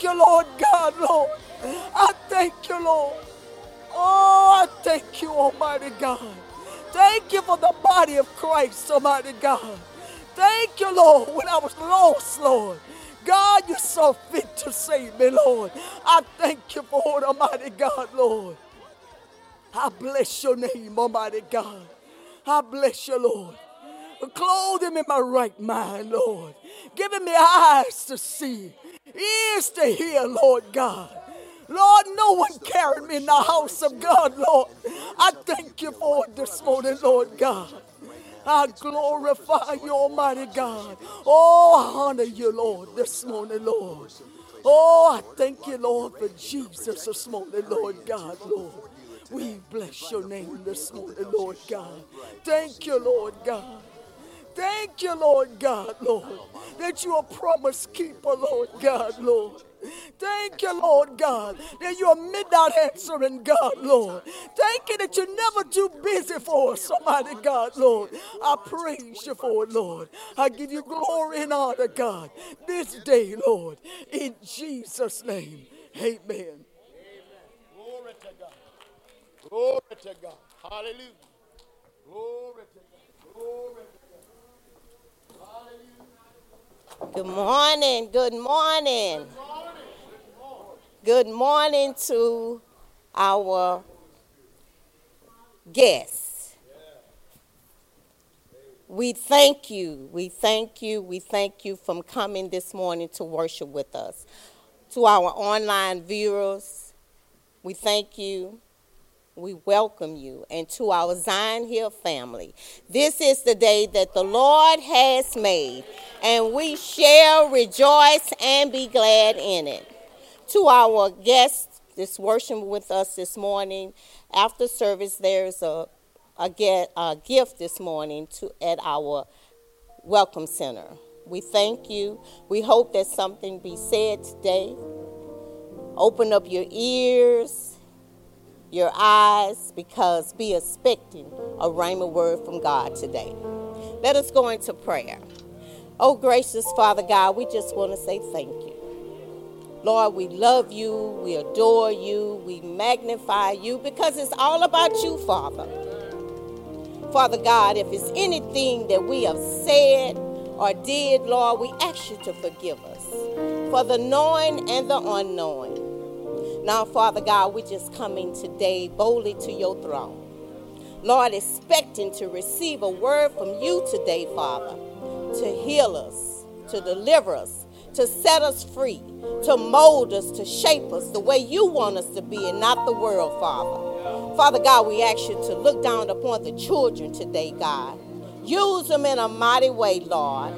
thank you, Lord God, Lord. I thank you, Lord. Oh, I thank you, Almighty God. Thank you for the body of Christ, Almighty God. Thank you, Lord, when I was lost, Lord. God, you saw fit to save me, Lord. I thank you for it, Almighty God, Lord. I bless your name, Almighty God. I bless you, Lord. Clothe him in my right mind, Lord. Giving me eyes to see, ears to hear, Lord God. Lord, no one carried me in the house of God, Lord. I thank you for it this morning, Lord God. I glorify you, Almighty God. Oh, I honor you, Lord, this morning, Lord. Oh, I thank you, Lord, for Jesus this morning, Lord God, Lord. We bless your name this morning, Lord God. Thank you, Lord God. Thank you, Lord God, Lord, that you are promise keeper, Lord God, Lord. Thank you, Lord God, that you're midnight answering God, Lord. Thank you that you're never too busy for us, Almighty God, Lord. I praise you for it, Lord. I give you glory and honor, God, this day, Lord. In Jesus' name, amen. Glory to God. Glory to God. Hallelujah. Glory to God. Glory to God. Hallelujah. Good morning. Good morning. Good morning to our guests. We thank you. We thank you. We thank you from coming this morning to worship with us. To our online viewers, we thank you. We welcome you. And to our Zion Hill family, this is the day that the Lord has made, and we shall rejoice and be glad in it to our guests this worshiping with us this morning. After service, there's a, a, get, a gift this morning to, at our Welcome Center. We thank you. We hope that something be said today. Open up your ears, your eyes, because be expecting a rhema word from God today. Let us go into prayer. Oh, gracious Father God, we just want to say thank you. Lord, we love you, we adore you, we magnify you because it's all about you, Father. Father God, if it's anything that we have said or did, Lord, we ask you to forgive us for the knowing and the unknowing. Now, Father God, we're just coming today boldly to your throne. Lord, expecting to receive a word from you today, Father, to heal us, to deliver us, to set us free, to mold us, to shape us the way you want us to be and not the world, Father. Father God, we ask you to look down upon the children today, God. Use them in a mighty way, Lord.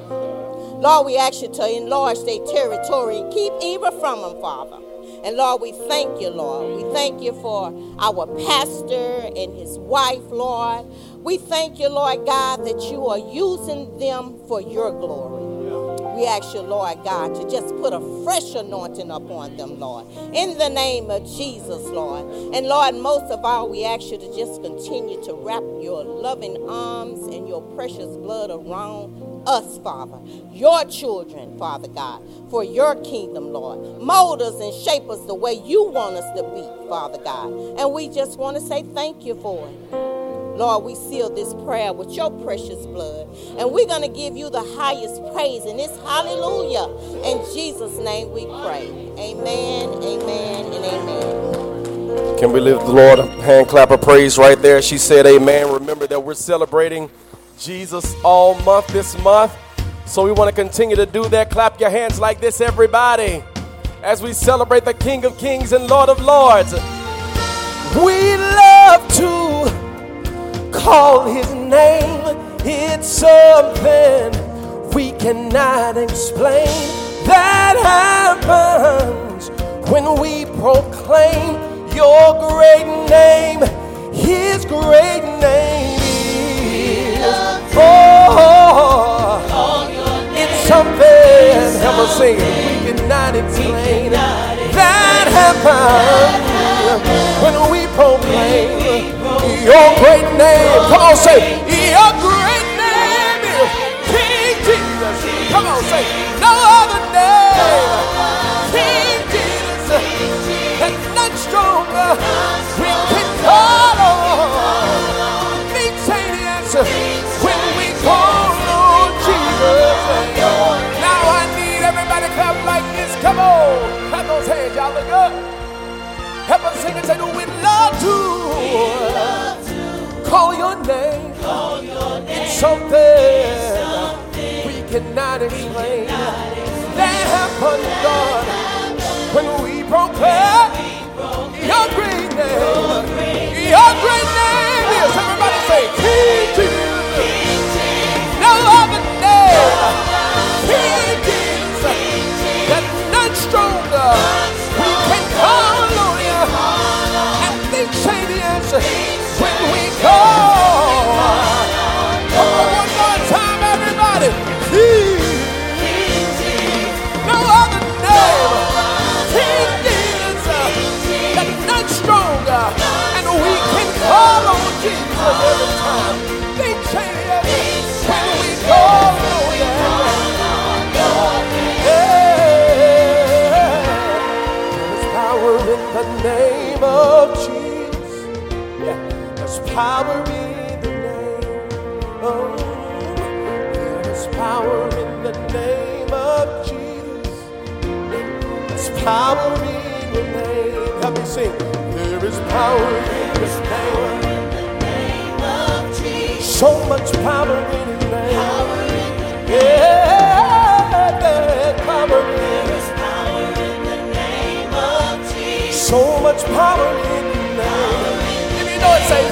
Lord, we ask you to enlarge their territory and keep evil from them, Father. And Lord, we thank you, Lord. We thank you for our pastor and his wife, Lord. We thank you, Lord God, that you are using them for your glory. We ask you, Lord God, to just put a fresh anointing upon them, Lord. In the name of Jesus, Lord. And Lord, most of all, we ask you to just continue to wrap your loving arms and your precious blood around us, Father, your children, Father God, for your kingdom, Lord. Mold us and shape us the way you want us to be, Father God. And we just want to say thank you for it. Lord, we seal this prayer with your precious blood. And we're going to give you the highest praise in this hallelujah. In Jesus' name we pray. Amen, amen, and amen. Can we lift the Lord a hand clap of praise right there? She said, Amen. Remember that we're celebrating Jesus all month this month. So we want to continue to do that. Clap your hands like this, everybody, as we celebrate the King of Kings and Lord of Lords. We love to call his name. It's something we cannot explain. That happens when we proclaim your great name. His great name. Oh, it's something. Help us sing. We cannot explain. That happens when we proclaim your great name. Come on, say, your great name is King Jesus. Come on, say, no other name. sing and say, we love to call your name. Call your name. Something, something we cannot explain. That happened, God, when we proclaim your great name. Your great name. power in the name. Oh, there is power in the name of Jesus. There's power in the name. Help me sing. There is power in the name. So much power in his name. The name. Yeah, there is power. There is power in the name of Jesus. So much power in the name. If me know say,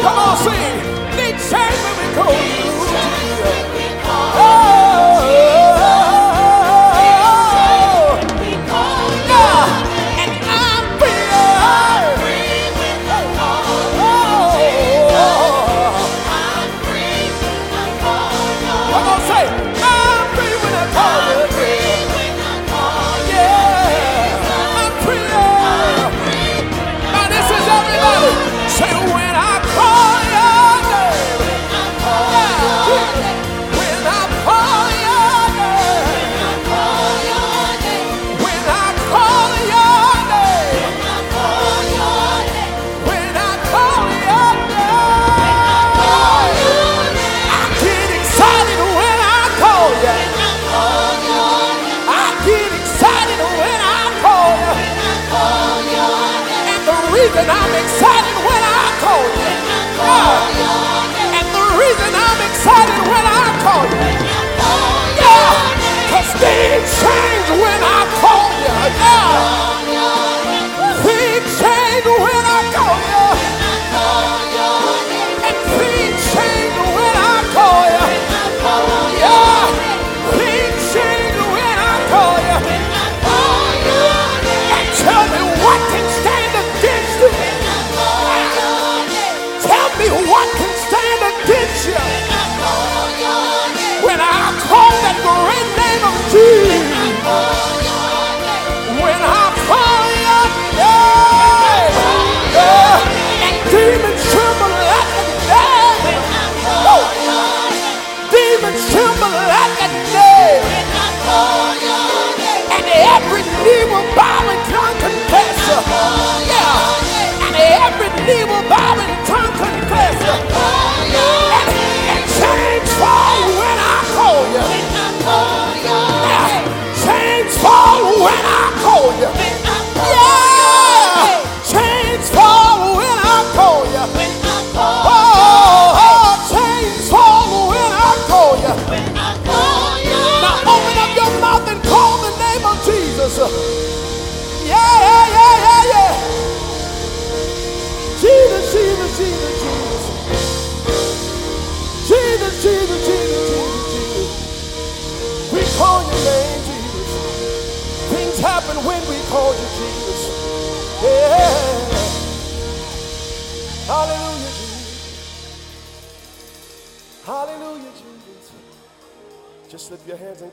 Come on, sing. Need saving because.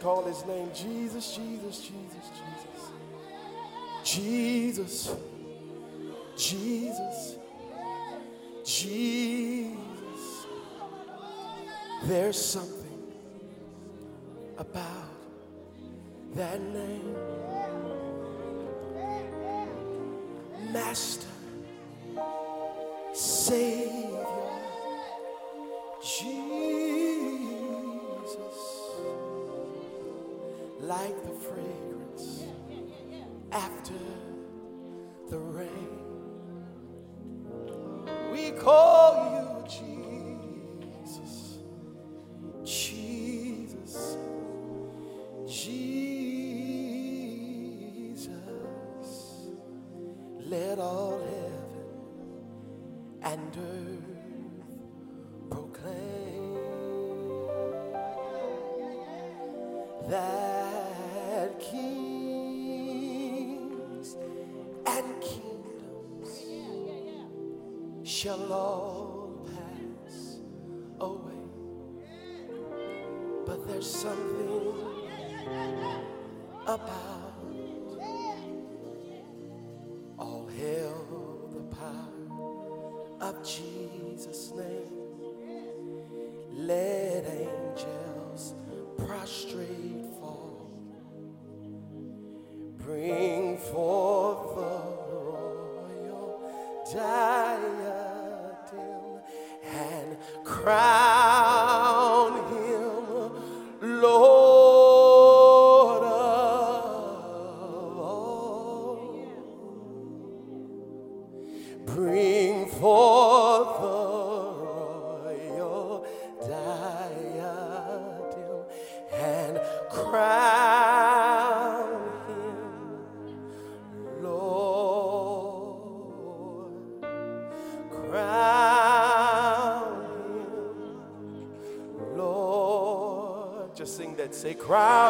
call his name Jesus, Jesus, Jesus, Jesus. Jesus, Jesus, Jesus. There's something about that name. Master, Savior, Jesus. like the fragrance after the rain. We call. Lord. They crowd.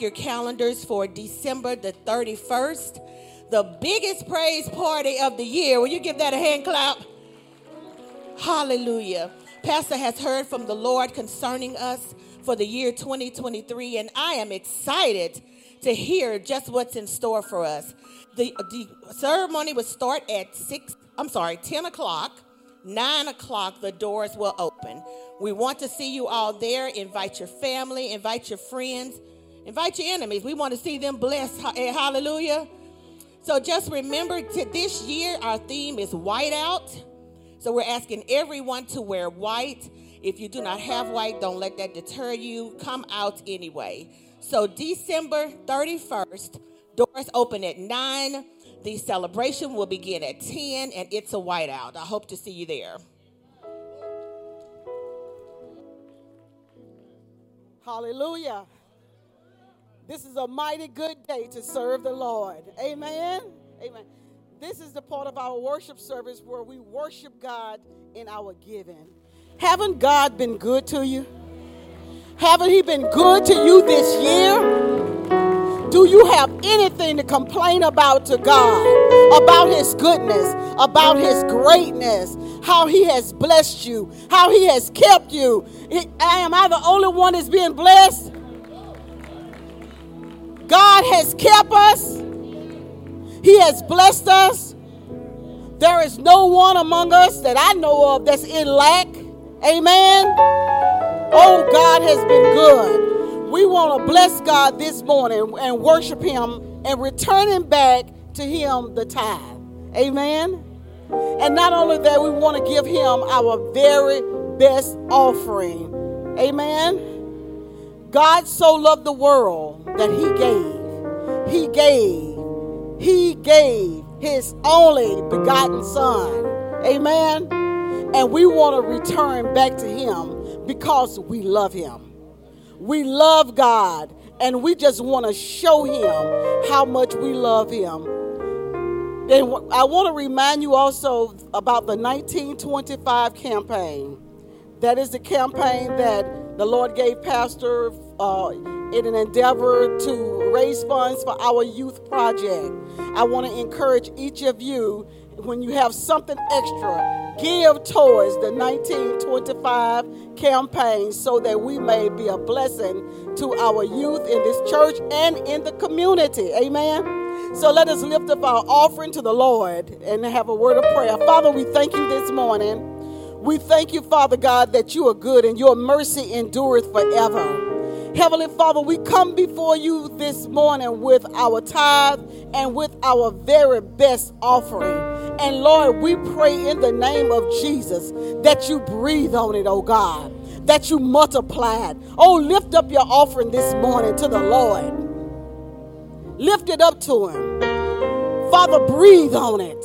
Your calendars for December the 31st, the biggest praise party of the year. Will you give that a hand clap? Hallelujah. Pastor has heard from the Lord concerning us for the year 2023, and I am excited to hear just what's in store for us. The, the ceremony will start at 6, I'm sorry, 10 o'clock. 9 o'clock, the doors will open. We want to see you all there. Invite your family, invite your friends, invite your enemies. We want to see them blessed. Eh, hallelujah. So just remember to this year, our theme is white out. So we're asking everyone to wear white. If you do not have white, don't let that deter you. Come out anyway. So December 31st, doors open at 9. The celebration will begin at 10 and it's a whiteout. I hope to see you there. Hallelujah. This is a mighty good day to serve the Lord. Amen. Amen. This is the part of our worship service where we worship God in our giving. Haven't God been good to you? Haven't He been good to you this year? Do you have anything to complain about to God? About His goodness, about His greatness, how He has blessed you, how He has kept you? Am I the only one that's being blessed? God has kept us. He has blessed us. There is no one among us that I know of that's in lack. Amen. Oh, God has been good. We want to bless God this morning and worship Him and return Him back to Him the tithe. Amen. And not only that, we want to give Him our very best offering. Amen. God so loved the world that He gave. He gave he gave his only begotten son. Amen. And we want to return back to him because we love him. We love God and we just want to show him how much we love him. Then I want to remind you also about the 1925 campaign. That is the campaign that the Lord gave Pastor uh, in an endeavor to raise funds for our youth project. I want to encourage each of you when you have something extra, give towards the 1925 campaign so that we may be a blessing to our youth in this church and in the community. Amen. So let us lift up our offering to the Lord and have a word of prayer. Father, we thank you this morning. We thank you, Father God, that you are good and your mercy endureth forever. Heavenly Father, we come before you this morning with our tithe and with our very best offering. And Lord, we pray in the name of Jesus that you breathe on it, oh God, that you multiply it. Oh, lift up your offering this morning to the Lord. Lift it up to Him. Father, breathe on it,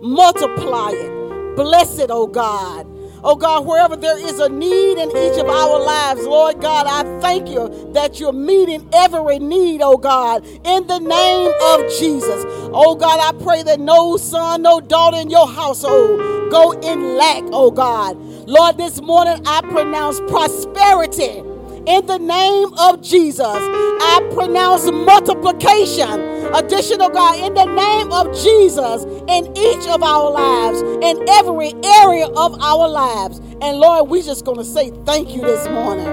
multiply it, bless it, oh God. Oh God, wherever there is a need in each of our lives, Lord God, I thank you that you're meeting every need, oh God, in the name of Jesus. Oh God, I pray that no son, no daughter in your household go in lack, oh God. Lord, this morning I pronounce prosperity in the name of Jesus. I pronounce multiplication additional God in the name of Jesus in each of our lives, in every area of our lives. And Lord, we're just going to say thank you this morning.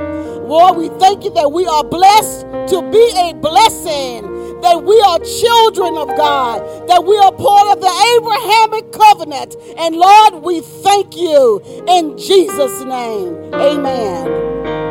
Lord, we thank you that we are blessed to be a blessing, that we are children of God, that we are part of the Abrahamic covenant. And Lord, we thank you in Jesus' name. Amen.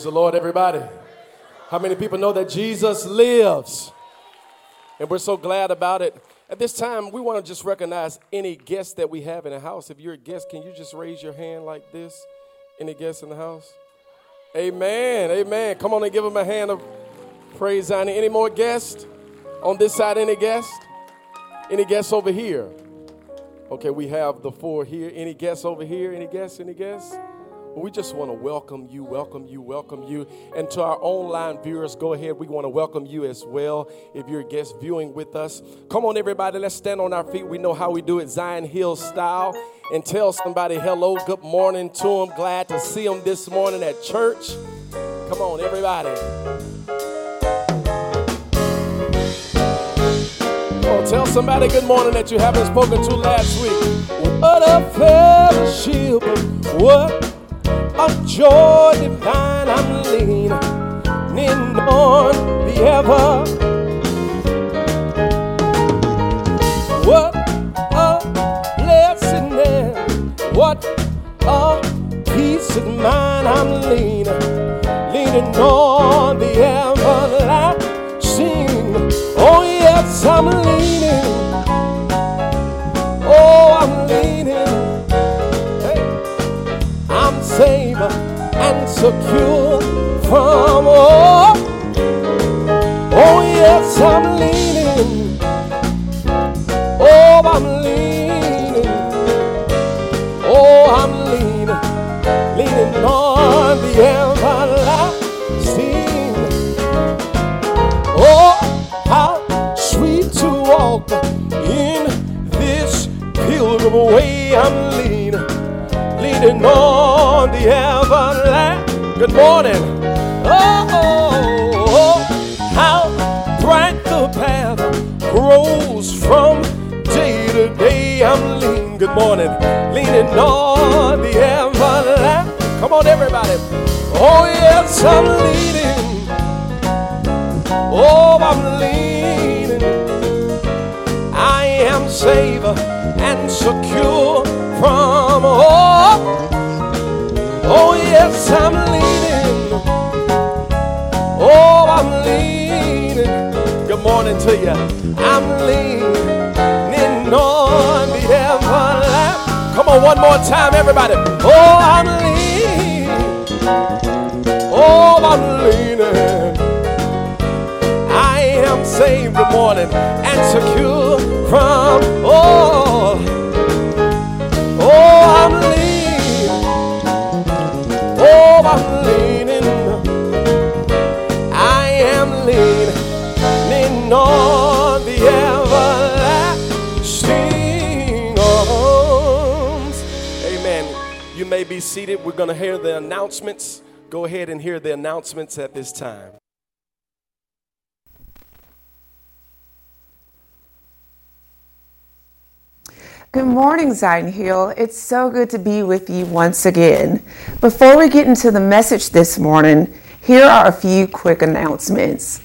Praise the Lord, everybody. How many people know that Jesus lives? And we're so glad about it. At this time, we want to just recognize any guests that we have in the house. If you're a guest, can you just raise your hand like this? Any guests in the house? Amen. Amen. Come on and give them a hand of praise, Zion. Any more guests? On this side, any guests? Any guests over here? Okay, we have the four here. Any guests over here? Any guests? Any guests? We just want to welcome you, welcome you, welcome you. And to our online viewers, go ahead. We want to welcome you as well if you're a guest viewing with us. Come on, everybody, let's stand on our feet. We know how we do it Zion Hill style. And tell somebody hello, good morning to them. Glad to see them this morning at church. Come on, everybody. Come tell somebody good morning that you haven't spoken to last week. What a fellowship, what of joy divine I'm leaning on the ever. What a blessing what a peace of mind I'm leaning, leaning on the everlasting. Oh yes, I'm leaning. Secure from all. Oh, yes, I'm leaning. Oh, I'm leaning. Oh, I'm leaning. Leaning on the everlasting. Oh, how sweet to walk in this pilgrim way. I'm leaning leaning on the everlasting. Good morning. Oh, oh, oh, how bright the path grows from day to day. I'm leaning. Good morning. Leaning on the everlasting. Come on, everybody. Oh, yes, I'm leaning. Oh, I'm leaning. I am safe and secure from all. Yes, I'm leaning. Oh, I'm leaning. Good morning to you. I'm leaning on the everlasting. Come on, one more time, everybody. Oh, I'm leaning. Oh, I'm leaning. I am saved good morning and secure from all. Amen. You may be seated. We're going to hear the announcements. Go ahead and hear the announcements at this time. Good morning, Zion Hill. It's so good to be with you once again. Before we get into the message this morning, here are a few quick announcements.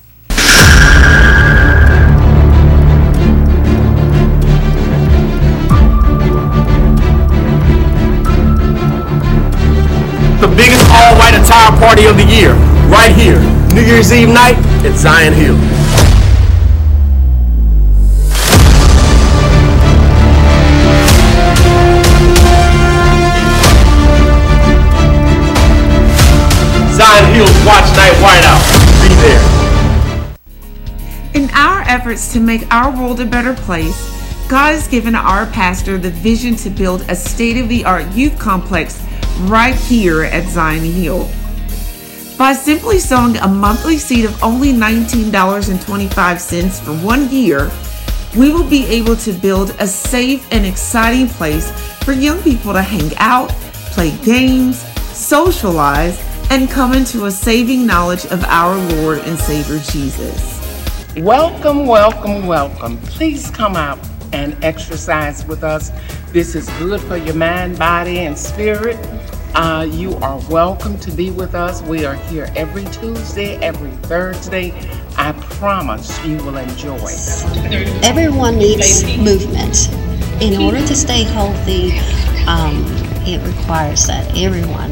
Party of the year, right here, New Year's Eve night at Zion Hill. Zion Hills Watch Night Whiteout. Be there. In our efforts to make our world a better place, God has given our pastor the vision to build a state of the art youth complex right here at Zion Hill. By simply selling a monthly seat of only $19.25 for one year, we will be able to build a safe and exciting place for young people to hang out, play games, socialize, and come into a saving knowledge of our Lord and Savior Jesus. Welcome, welcome, welcome. Please come out and exercise with us. This is good for your mind, body, and spirit. Uh, you are welcome to be with us. We are here every Tuesday, every Thursday. I promise you will enjoy. Everyone needs movement. In order to stay healthy, um, it requires that everyone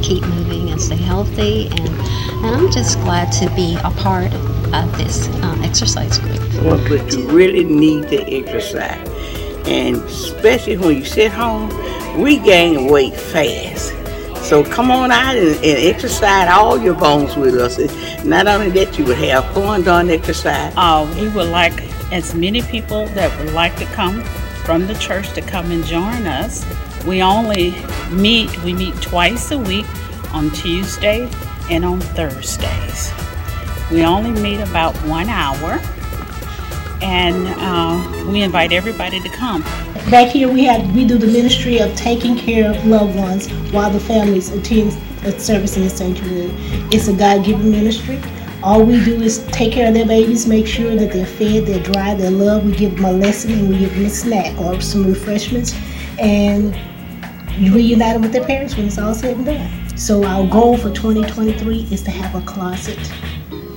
keep moving and stay healthy. And, and I'm just glad to be a part of, of this uh, exercise group. Well, but you really need to exercise. And especially when you sit home, we gain weight fast. So come on out and, and exercise all your bones with us. Not only that, you would have fun doing exercise. Uh, we would like as many people that would like to come from the church to come and join us. We only meet, we meet twice a week on Tuesday and on Thursdays. We only meet about one hour and uh, we invite everybody to come. Back here, we have we do the ministry of taking care of loved ones while the families attend a service in the sanctuary. It's a God-given ministry. All we do is take care of their babies, make sure that they're fed, they're dry, they're loved. We give them a lesson and we give them a snack or some refreshments, and reunite them with their parents when it's all said and done. So our goal for 2023 is to have a closet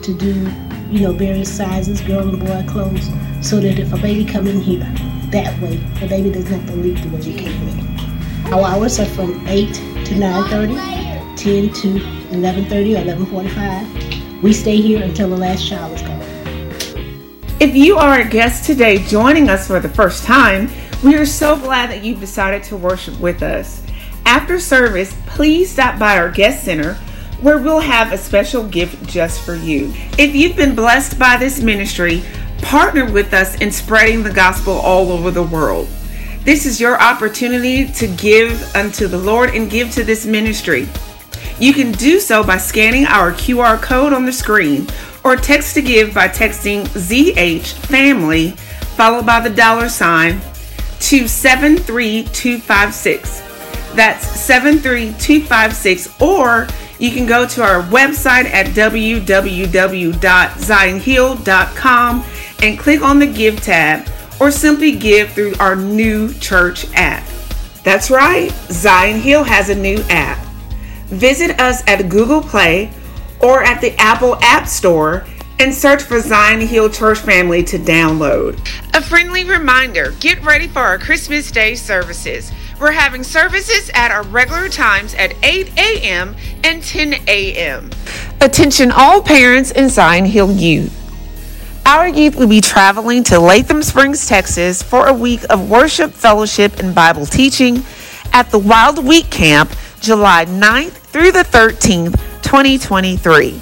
to do you know, various sizes, girl and boy clothes, so that if a baby come in here, that way, the baby doesn't have to leave the way they came in. Our hours are from 8 to 9.30, 10 to 11.30 or 11.45. We stay here until the last child is gone. If you are a guest today joining us for the first time, we are so glad that you've decided to worship with us. After service, please stop by our guest center where we'll have a special gift just for you. If you've been blessed by this ministry, partner with us in spreading the gospel all over the world. This is your opportunity to give unto the Lord and give to this ministry. You can do so by scanning our QR code on the screen or text to give by texting ZH family followed by the dollar sign to 73256. That's 73256 or you can go to our website at www.zionhill.com and click on the Give tab or simply give through our new church app. That's right, Zion Hill has a new app. Visit us at Google Play or at the Apple App Store and search for Zion Hill Church Family to download. A friendly reminder get ready for our Christmas Day services. We're having services at our regular times at 8 a.m. and 10 a.m. Attention all parents in Zion Hill Youth. Our youth will be traveling to Latham Springs, Texas for a week of worship, fellowship, and Bible teaching at the Wild Week Camp July 9th through the 13th, 2023.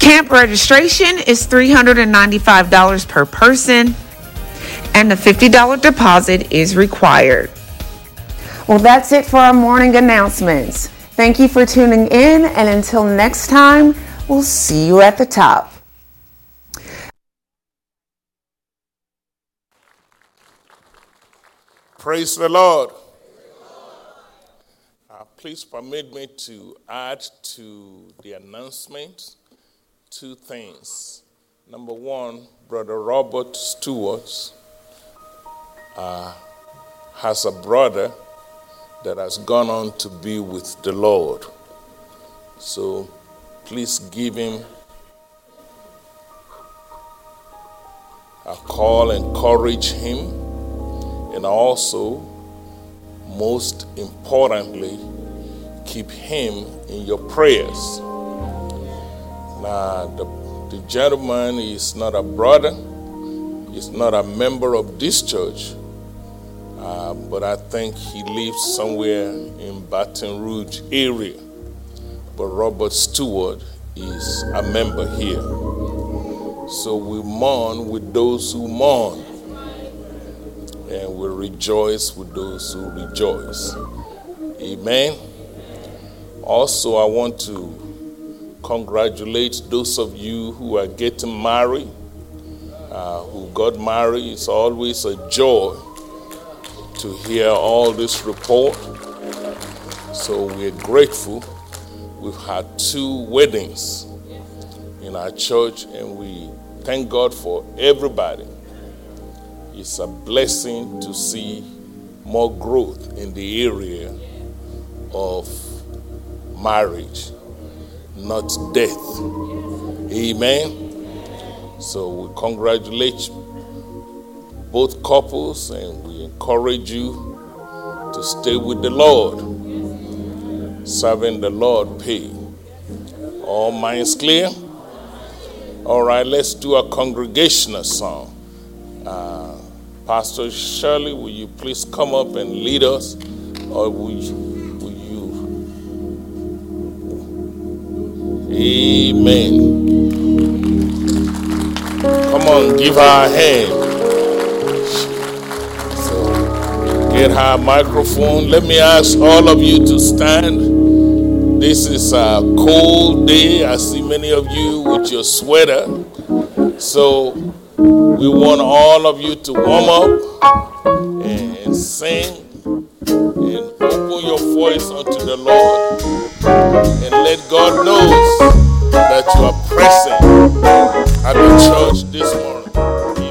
Camp registration is $395 per person and a $50 deposit is required. Well, that's it for our morning announcements. Thank you for tuning in, and until next time, we'll see you at the top. Praise the Lord. Uh, please permit me to add to the announcement two things. Number one, Brother Robert Stewart uh, has a brother that has gone on to be with the Lord. So please give him a call, encourage him, and also, most importantly, keep him in your prayers. Now, the, the gentleman is not a brother, he's not a member of this church, uh, but I think he lives somewhere in Baton Rouge area. But Robert Stewart is a member here. So we mourn with those who mourn, and we rejoice with those who rejoice. Amen. Also, I want to congratulate those of you who are getting married, uh, who got married. It's always a joy to hear all this report. So we're grateful. We've had two weddings in our church, and we thank God for everybody. It's a blessing to see more growth in the area of marriage, not death. Amen. So we congratulate both couples and we encourage you to stay with the Lord. serving the Lord pay. All minds clear? All right, let's do a congregational song. Uh, Pastor Shirley, will you please come up and lead us? Or will you, will you? Amen. Come on, give our hand. Get her microphone. Let me ask all of you to stand. This is a cold day. I see many of you with your sweater. So, we want all of you to warm up and sing and open your voice unto the Lord and let God know that you are present at the church this morning.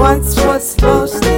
Once was lost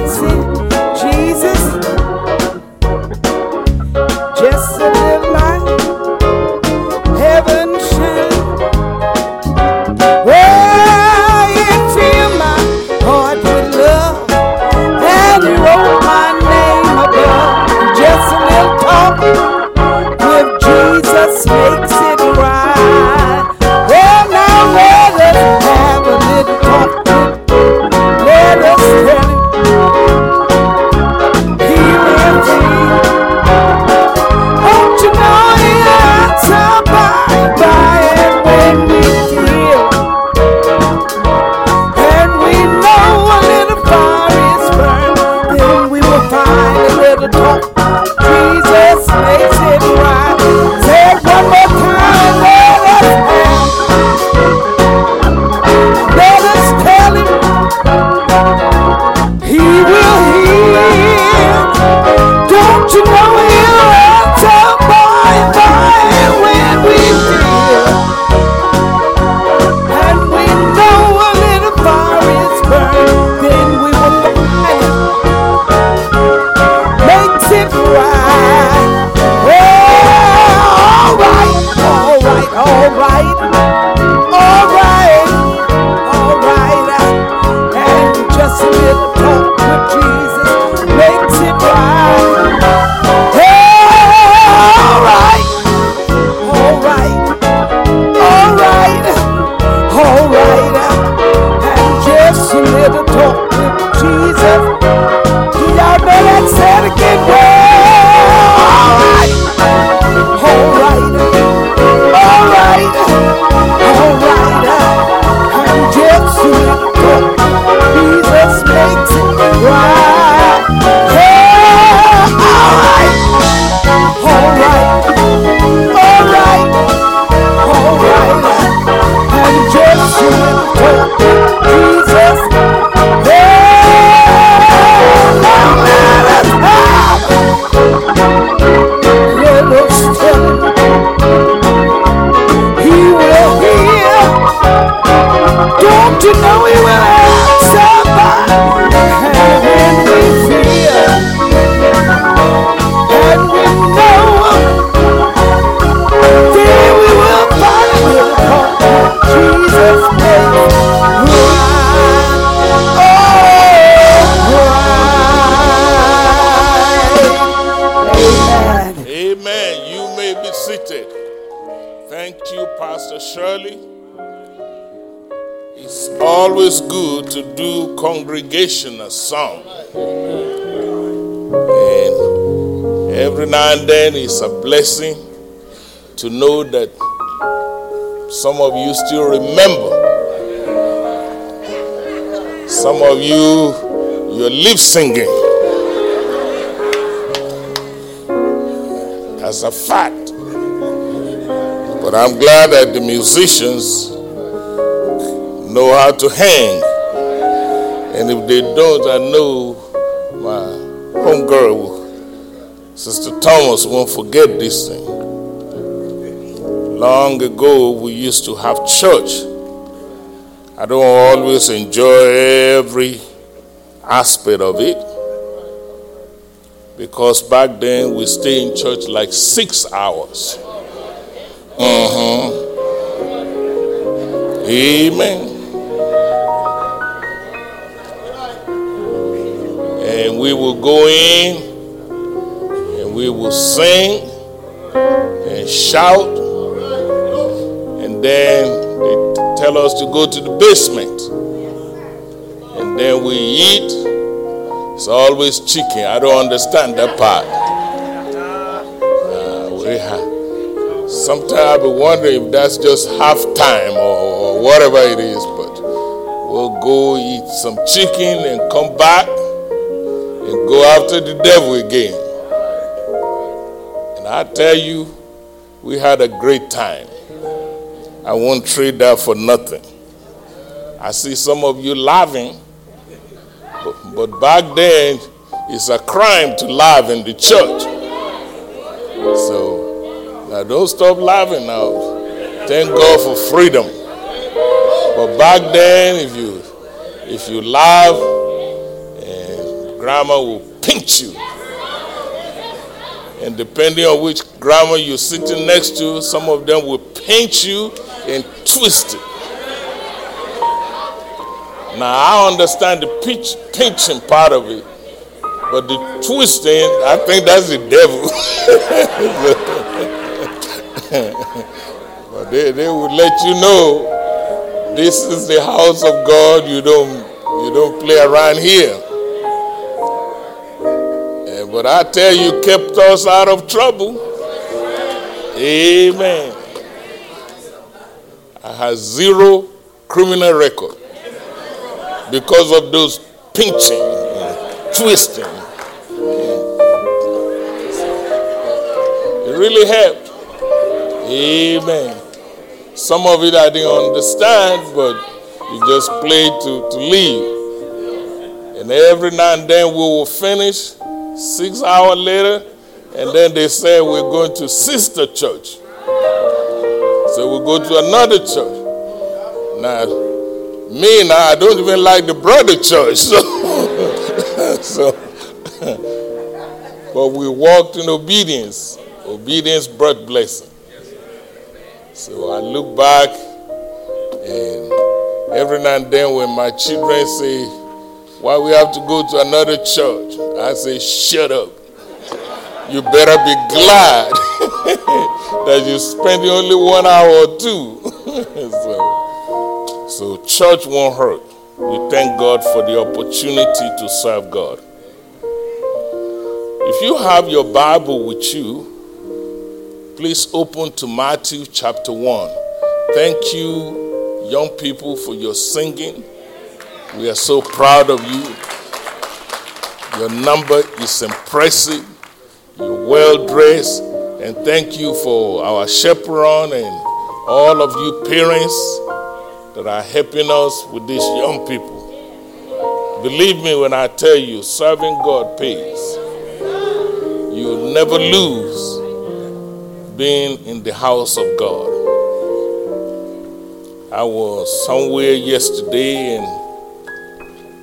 congregational song. And every now and then it's a blessing to know that some of you still remember. Some of you, you're lip singing. As a fact. But I'm glad that the musicians know how to hang. And if they don't, I know my homegirl, Sister Thomas, won't forget this thing. Long ago, we used to have church. I don't always enjoy every aspect of it because back then we stay in church like six hours. Uh-huh. Amen. In and we will sing and shout, and then they tell us to go to the basement. And then we eat. It's always chicken. I don't understand that part. Uh, we sometimes I be wondering if that's just half time or, whatever it is, but we'll go eat some chicken and come back after the devil again. And I tell you, we had a great time. I won't trade that for nothing. I see some of you laughing, but, but back then, it's a crime to laugh in the church. So now don't stop laughing now. Thank God for freedom. But back then, if you if you laugh, and grandma will pinch you. And depending on which grandma you're sitting next to, some of them will pinch you and twist it. Now I understand the pinch, pinching part of it, but the twisting, I think that's the devil. but they, they will let you know this is the house of God. You don't you don't play around here. But I tell you, kept us out of trouble. Amen. I have zero criminal record because of those pinching, and twisting. It really helped. Amen. Some of it I didn't understand, but you just played to, to leave. And every now and then we will finish, six hours later, and then they say we're going to sister church. So we go to another church. Now, me now, I don't even like the brother church. So, so but we walked in obedience. Obedience brought blessing. So I look back, and every now and then when my children say, Why we have to go to another church? I say, Shut up. You better be glad that you're spending only one hour or two. so, so, church won't hurt. We thank God for the opportunity to serve God. If you have your Bible with you, Please open to Matthew chapter 1. Thank you, young people, for your singing. We are so proud of you. Your number is impressive. You're well dressed. And thank you for our chaperone and all of you parents that are helping us with these young people. Believe me when I tell you, serving God pays. You'll never lose being in the house of God. I was somewhere yesterday and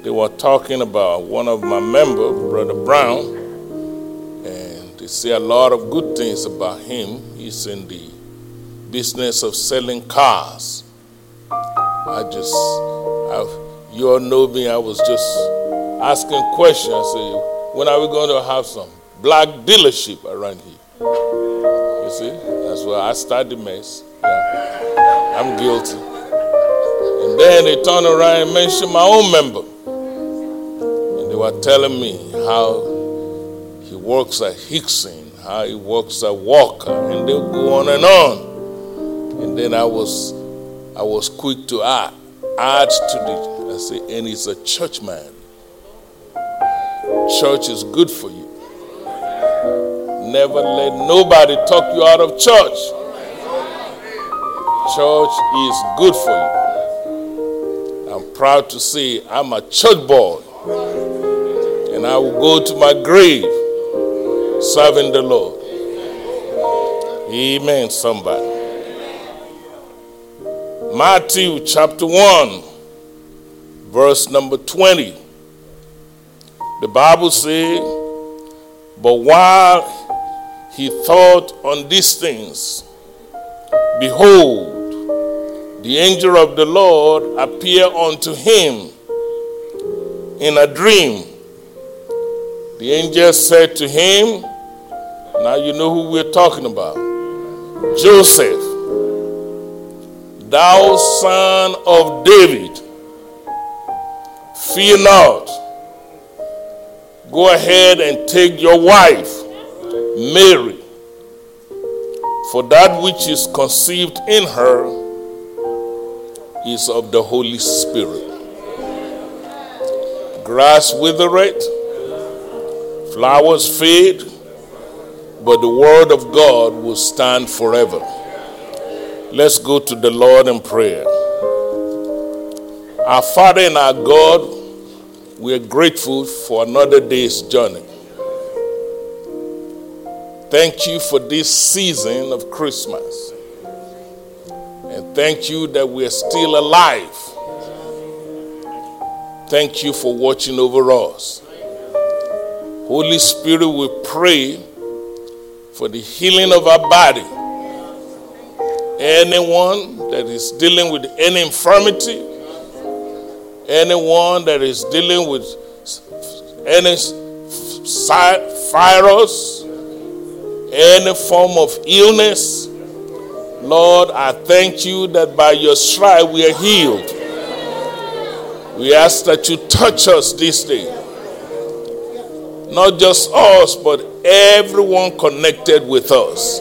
they were talking about one of my members, Brother Brown, and they say a lot of good things about him. He's in the business of selling cars. I just, I, you all know me, I was just asking questions. I said, when are we going to have some black dealership around here? You see, that's where I started the mess. Yeah. I'm guilty. And then they turned around and mentioned my own member. They were telling me how he works at Hixson, how he works at Walker, and they'll go on and on. And then I was I was quick to add, add to the I say, and he's a church man. Church is good for you. Never let nobody talk you out of church. Church is good for you. I'm proud to say I'm a church boy. And I will go to my grave serving the Lord. Amen, somebody. Matthew chapter 1, verse number 20. The Bible says, But while he thought on these things, behold, the angel of the Lord appeared unto him in a dream, The angel said to him, Now you know who we're talking about Joseph, thou son of David, fear not. Go ahead and take your wife, Mary, for that which is conceived in her is of the Holy Spirit. Grass withereth, flowers fade, but the word of God will stand forever. Let's go to the Lord in prayer. Our Father and our God, we are grateful for another day's journey. Thank you for this season of Christmas. And thank you that we are still alive. Thank you for watching over us. Holy Spirit, we pray for the healing of our body. Anyone that is dealing with any infirmity, anyone that is dealing with any virus, any form of illness, Lord, I thank you that by your stripe we are healed. We ask that you touch us this day. Not just us, but everyone connected with us.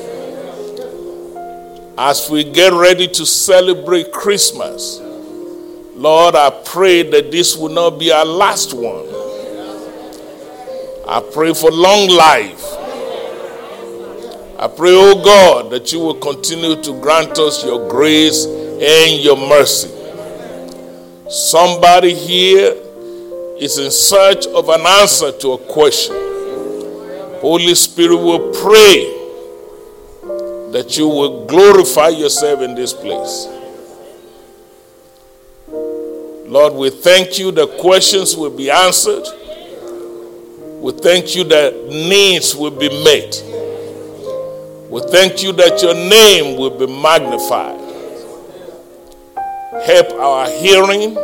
As we get ready to celebrate Christmas, Lord, I pray that this will not be our last one. I pray for long life. I pray, oh God, that you will continue to grant us your grace and your mercy. Somebody here is in search of an answer to a question. Holy Spirit will pray that you will glorify yourself in this place. Lord, we thank you that questions will be answered. We thank you that needs will be met. We thank you that your name will be magnified. Help our hearing,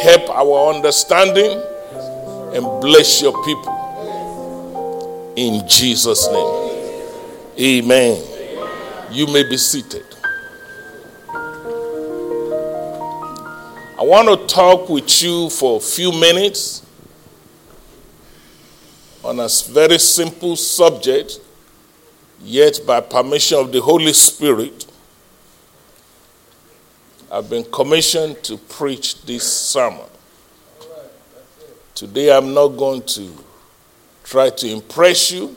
help our understanding, and bless your people. In Jesus' name. Amen. You may be seated. I want to talk with you for a few minutes on a very simple subject, yet by permission of the Holy Spirit, I've been commissioned to preach this sermon. Today I'm not going to try to impress you,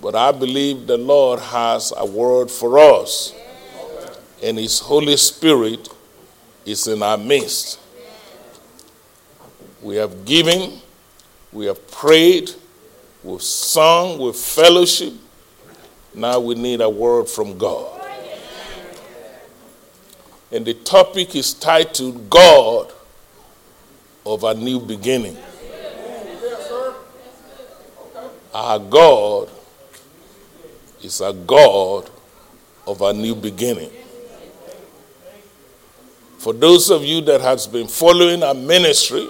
but I believe the Lord has a word for us, and His Holy Spirit is in our midst. We have given, we have prayed, we've sung, we've fellowship. Now we need a word from God. And the topic is titled God of a New Beginning. Our God is a God of a new beginning. For those of you that has been following our ministry,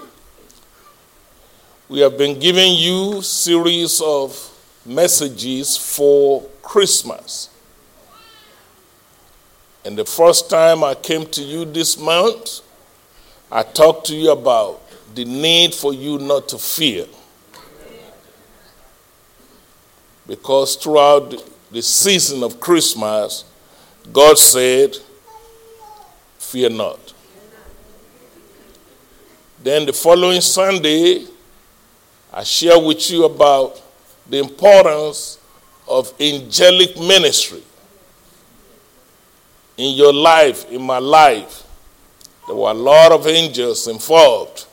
we have been giving you series of messages for Christmas. And the first time I came to you this month, I talked to you about the need for you not to fear. Because throughout the season of Christmas, God said, Fear not. Then the following Sunday, I share with you about the importance of angelic ministry in your life, in my life. There were a lot of angels involved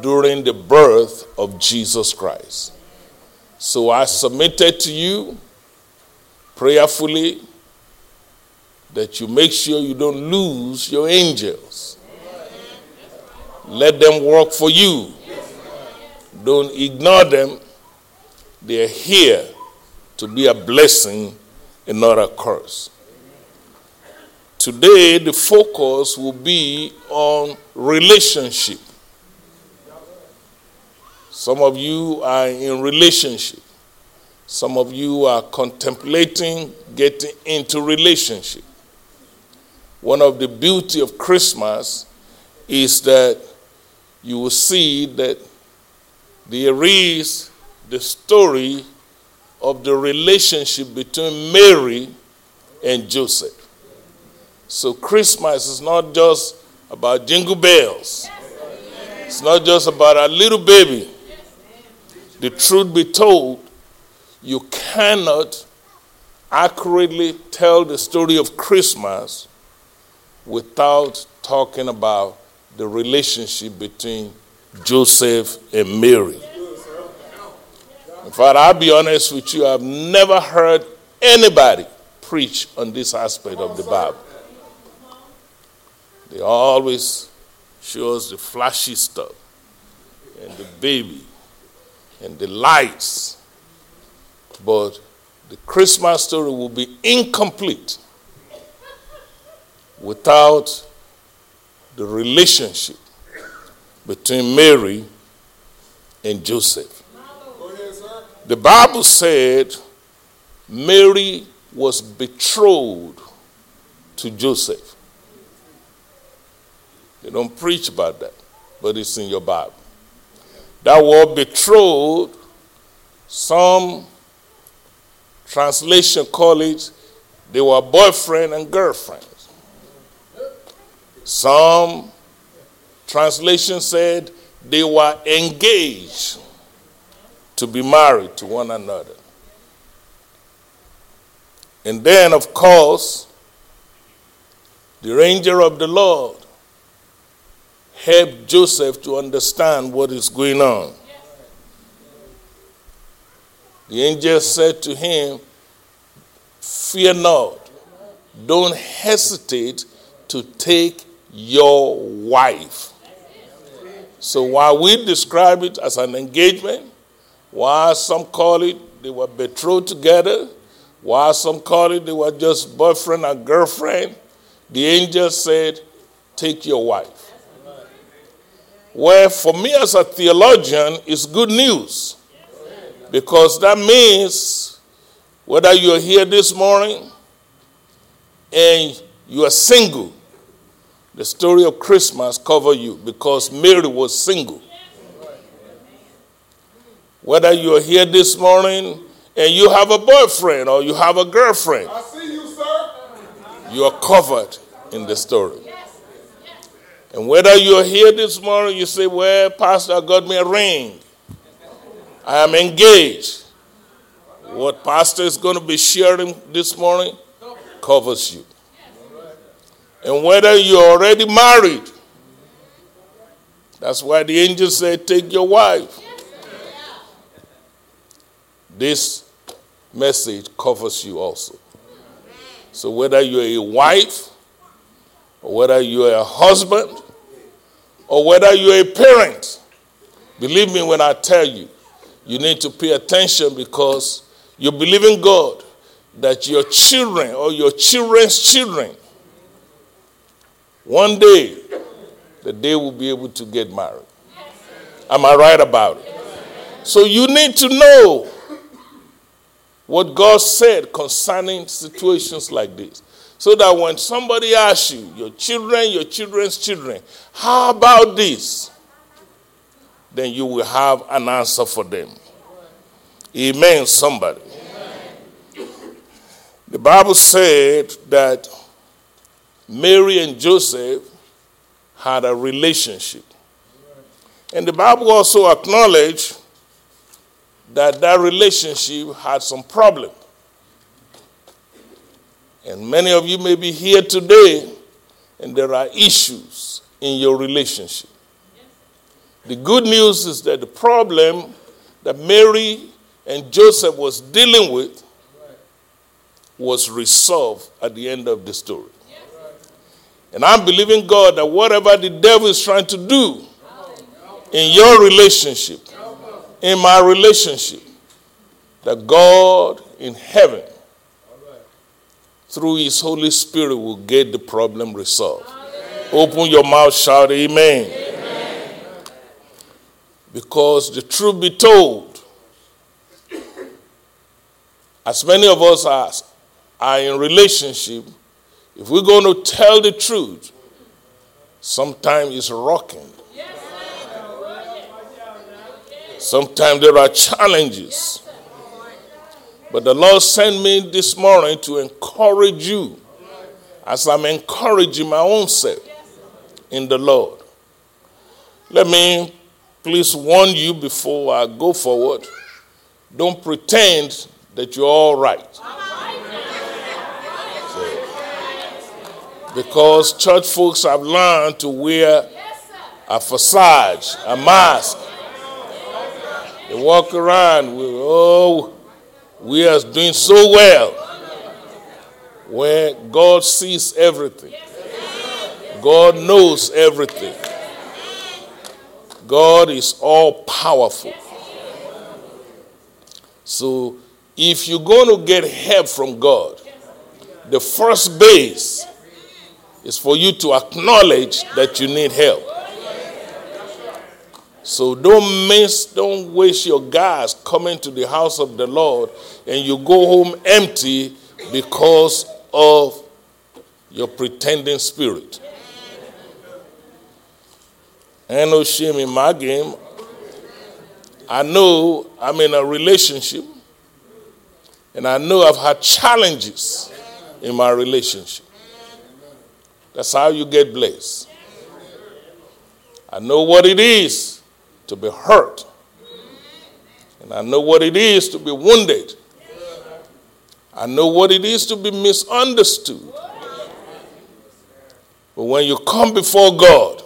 during the birth of Jesus Christ. So I submitted to you prayerfully that you make sure you don't lose your angels. Let them work for you. Don't ignore them. They are here to be a blessing and not a curse. Today, the focus will be on relationship. Some of you are in relationship. Some of you are contemplating getting into relationship. One of the beauty of Christmas is that you will see that there is the story of the relationship between Mary and Joseph. So Christmas is not just about jingle bells. It's not just about a little baby. The truth be told, you cannot accurately tell the story of Christmas without talking about the relationship between Joseph and Mary. In fact, I'll be honest with you, I've never heard anybody preach on this aspect of the Bible. They always show us the flashy stuff and the baby and the lights. But the Christmas story will be incomplete without the relationship between Mary and Joseph. The Bible said Mary was betrothed to Joseph. They don't preach about that, but it's in your Bible. That word betrothed, some translation call it they were boyfriend and girlfriend. Some translation said they were engaged to be married to one another. And then, of course, the ranger of the Lord helped Joseph to understand what is going on. The angel said to him, Fear not, don't hesitate to take your wife. So while we describe it as an engagement, while some call it they were betrothed together, while some call it they were just boyfriend and girlfriend, the angel said, Take your wife. Well, for me as a theologian, it's good news because that means whether you're here this morning and you are single, the story of Christmas cover you because Mary was single. Whether you're here this morning and you have a boyfriend or you have a girlfriend, I see you, sir. You are covered in the story. And whether you're here this morning, you say, Well, Pastor, I got me a ring. I am engaged. What Pastor is going to be sharing this morning covers you. And whether you're already married, that's why the angel said, Take your wife. This message covers you also. So, whether you're a wife, whether you're a husband, or whether you're a parent, believe me when I tell you, you need to pay attention because you believe in God that your children or your children's children one day, that they will be able to get married. Am I right about it? So you need to know what God said concerning situations like this. So that when somebody asks you, your children, your children's children, how about this? Then you will have an answer for them. Amen, somebody. The Bible said that Mary and Joseph had a relationship. And the Bible also acknowledged that that relationship had some problem. And many of you may be here today and there are issues in your relationship. The good news is that the problem that Mary and Joseph was dealing with was resolved at the end of the story. And I'm believing God that whatever the devil is trying to do in your relationship, in my relationship, that God in heaven, through his Holy Spirit, will get the problem resolved. Open your mouth, shout amen. amen. Because the truth be told, as many of us are, are in relationship, if we're going to tell the truth, sometimes it's rocking. Sometimes there are challenges. But the Lord sent me this morning to encourage you as I'm encouraging my own self in the Lord. Let me please warn you before I go forward. Don't pretend that you're all right. Because church folks have learned to wear a facade, a mask. They walk around with, oh, we are doing so well. Where God sees everything, God knows everything. God is all powerful. So, if you're going to get help from God, the first base is for you to acknowledge that you need help. So don't miss, don't waste your gas coming to the house of the Lord and you go home empty because of your pretending spirit. Ain't no shame in my game. I know I'm in a relationship and I know I've had challenges in my relationship. That's how you get blessed. I know what it is to be hurt. And I know what it is to be wounded. I know what it is to be misunderstood. But when you come before God,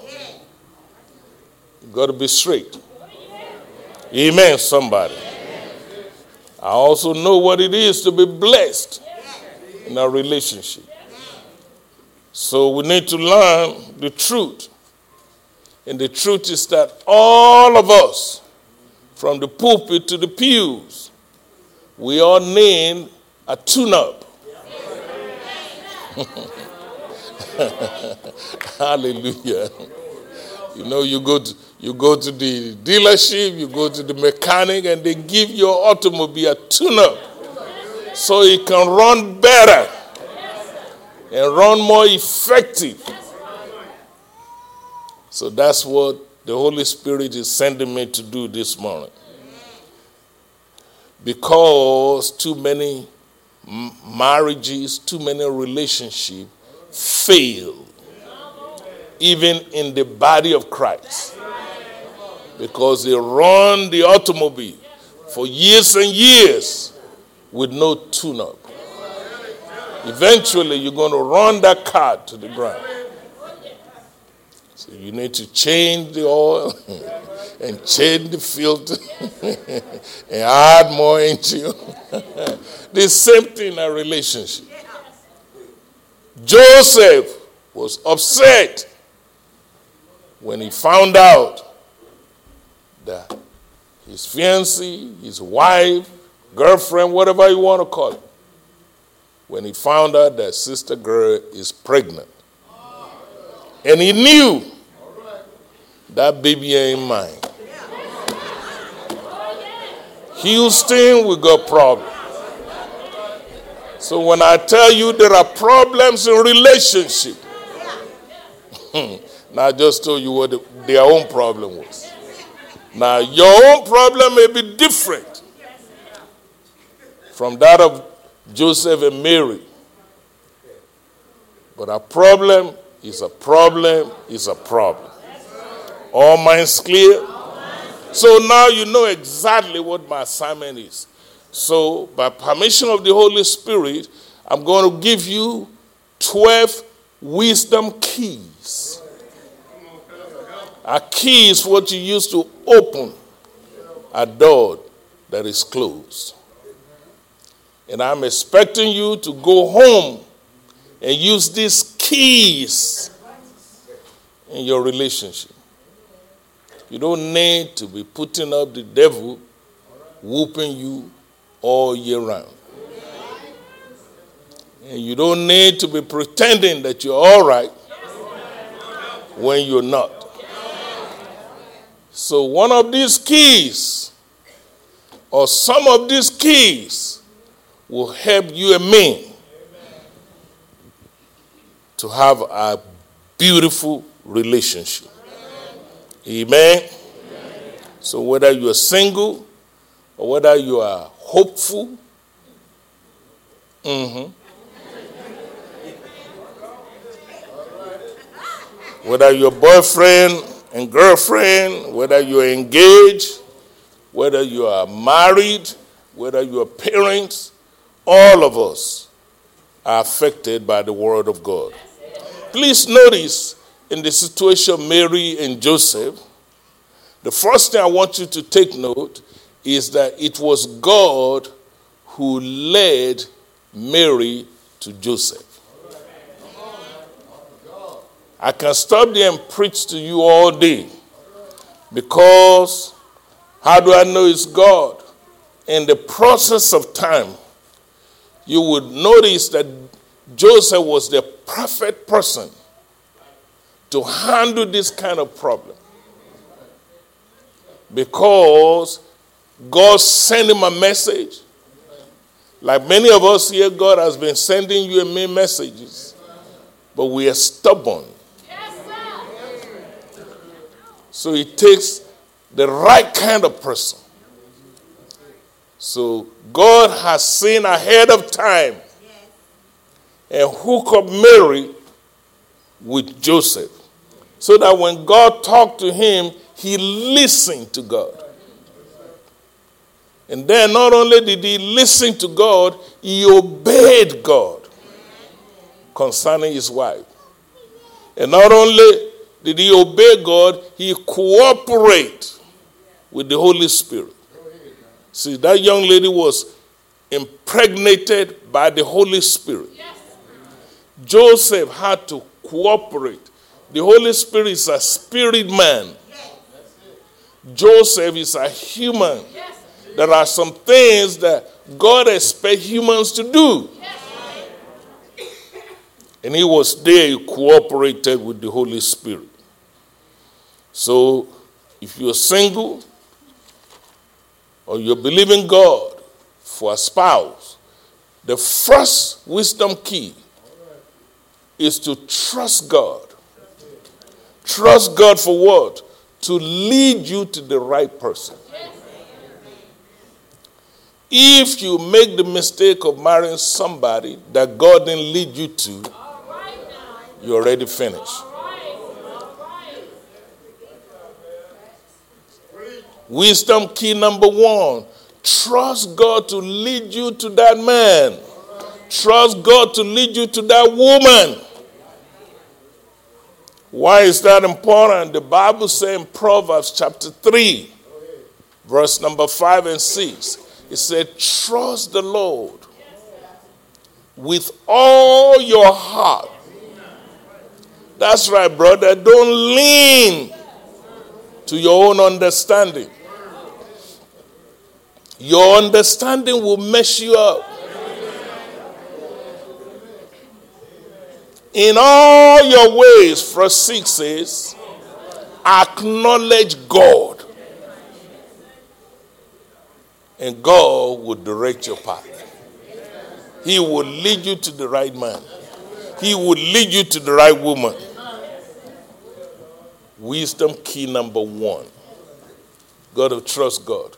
you've got to be straight. Amen, somebody. I also know what it is to be blessed in our relationship. So we need to learn the truth and the truth is that all of us, from the pulpit to the pews, we all need a tune up. Hallelujah. You know, you go, to, you go to the dealership, you go to the mechanic, and they give your automobile a tune up so it can run better and run more effective. So that's what the Holy Spirit is sending me to do this morning. Because too many marriages, too many relationships fail, even in the body of Christ. Because they run the automobile for years and years with no tune up. Eventually, you're going to run that car to the ground. You need to change the oil and change the filter and add more into you. the same thing in a relationship. Joseph was upset when he found out that his fiancée, his wife, girlfriend, whatever you want to call it, when he found out that sister girl is pregnant. And he knew that baby ain't mine. Houston, we got problems. So when I tell you there are problems in relationship, now I just told you what the, their own problem was. Now your own problem may be different from that of Joseph and Mary. But a problem is a problem is a problem. All minds clear? So now you know exactly what my assignment is. So, by permission of the Holy Spirit, I'm going to give you 12 wisdom keys. A key is what you use to open a door that is closed. And I'm expecting you to go home and use these keys in your relationship. You don't need to be putting up the devil whooping you all year round. And you don't need to be pretending that you're all right when you're not. So, one of these keys, or some of these keys, will help you and me to have a beautiful relationship. Amen. So, whether you are single or whether you are hopeful, mm-hmm. whether you're boyfriend and girlfriend, whether you're engaged, whether you are married, whether you're parents, all of us are affected by the Word of God. Please notice in the situation of Mary and Joseph, the first thing I want you to take note is that it was God who led Mary to Joseph. I can stop there and preach to you all day because how do I know it's God? In the process of time, you would notice that Joseph was the perfect person to handle this kind of problem because God sent him a message. Like many of us here, God has been sending you and me messages, but we are stubborn. So it takes the right kind of person. So God has seen ahead of time and hook up Mary with Joseph. So that when God talked to him, he listened to God. And then not only did he listen to God, he obeyed God concerning his wife. And not only did he obey God? He cooperated with the Holy Spirit. See, that young lady was impregnated by the Holy Spirit. Joseph had to cooperate. The Holy Spirit is a spirit man. Joseph is a human. There are some things that God expects humans to do. And he was there, he cooperated with the Holy Spirit. So, if you're single or you're believing God for a spouse, the first wisdom key is to trust God. Trust God for what? To lead you to the right person. If you make the mistake of marrying somebody that God didn't lead you to, you're already finished. Wisdom key number one trust God to lead you to that man, trust God to lead you to that woman. Why is that important? The Bible says in Proverbs chapter 3, verse number 5 and 6, it said, Trust the Lord with all your heart. That's right, brother. Don't lean to your own understanding. Your understanding will mess you up. In all your ways, verse 6 says, acknowledge God. And God will direct your path. He will lead you to the right man. He will lead you to the right woman. Wisdom key number one. Got to trust God.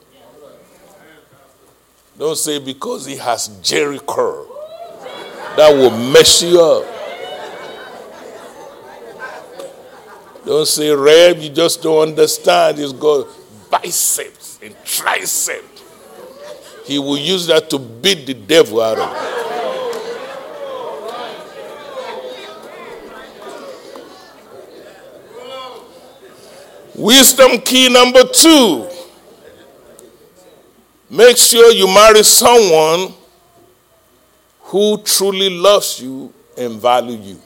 Don't say because he has Jheri curl. That will mess you up. Don't say, Reb, you just don't understand. He's got biceps and triceps. He will use that to beat the devil out of you. Wisdom key number two Make sure you marry someone who truly loves you and value you.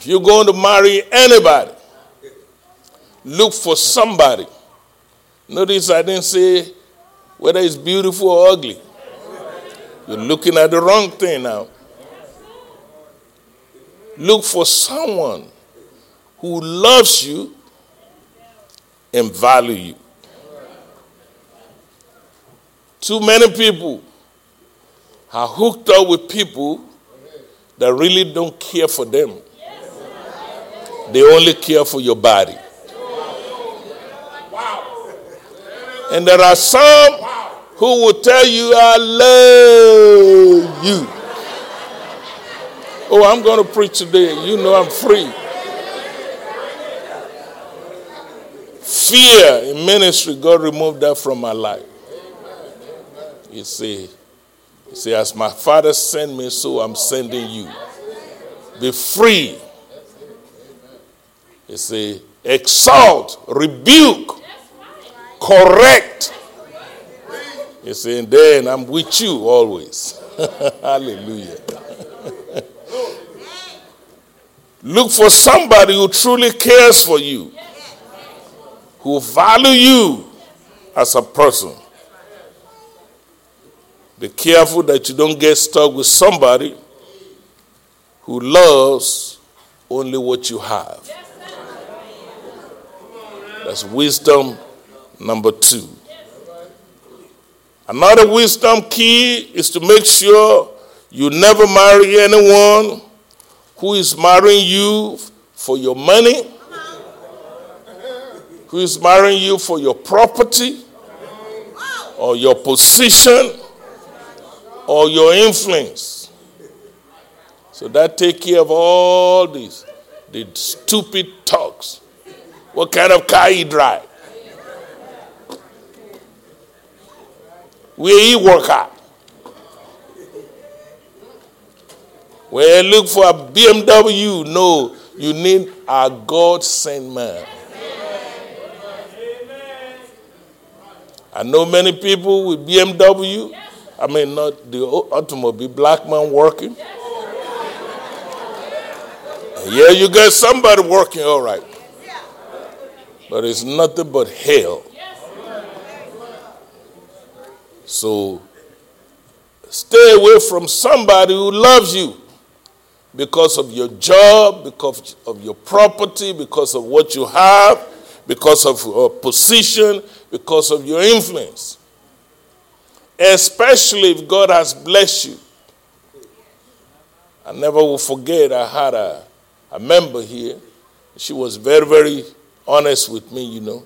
If you're going to marry anybody, look for somebody. Notice I didn't say whether it's beautiful or ugly. You're looking at the wrong thing now. Look for someone who loves you and value you. Too many people are hooked up with people that really don't care for them. They only care for your body. And there are some who will tell you, I love you. Oh, I'm going to preach today. You know I'm free. Fear in ministry, God removed that from my life. You see, you see, as my father sent me, so I'm sending you. Be free. You see, exalt, rebuke, correct. You see, and then I'm with you always. Hallelujah. Look for somebody who truly cares for you, who value you as a person. Be careful that you don't get stuck with somebody who loves only what you have. That's wisdom number two. Another wisdom key is to make sure you never marry anyone who is marrying you for your money, who is marrying you for your property or your position or your influence. So that take care of all these the stupid talks. What kind of car he drive? Where he work at? You look for a BMW, no, you need a God sent man. I know many people with BMW. I mean, not the automobile, black man working. Yeah, you got somebody working all right. But it's nothing but hell. So stay away from somebody who loves you because of your job, because of your property, because of what you have, because of your position, because of your influence. Especially if God has blessed you. I never will forget, I had a, a member here. She was very, very honest with me, you know.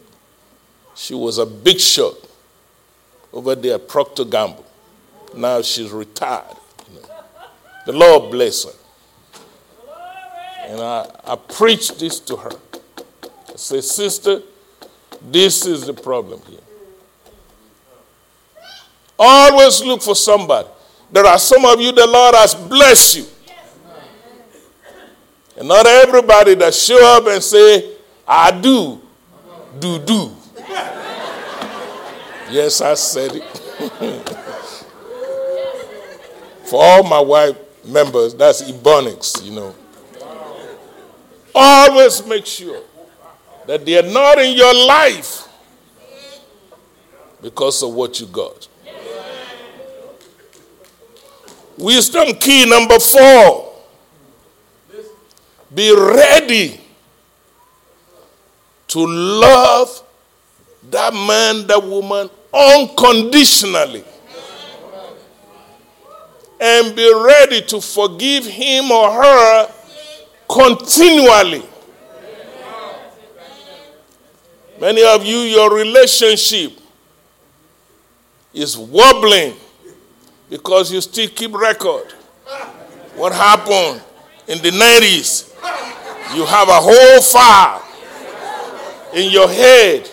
She was a big shot over there at Procter Gamble. Now she's retired. You know. The Lord bless her. And I, I preached this to her. I said, Sister, this is the problem here. Always look for somebody. There are some of you the Lord has blessed you. And not everybody that show up and say, I do, do, do. yes, I said it. For all my wife members, that's Ebonics, you know. Always make sure that they are not in your life because of what you got. Wisdom key number four be ready to love that man, that woman unconditionally. And be ready to forgive him or her continually. Many of you, your relationship is wobbling because you still keep record. What happened in the 90s? You have a whole file in your head.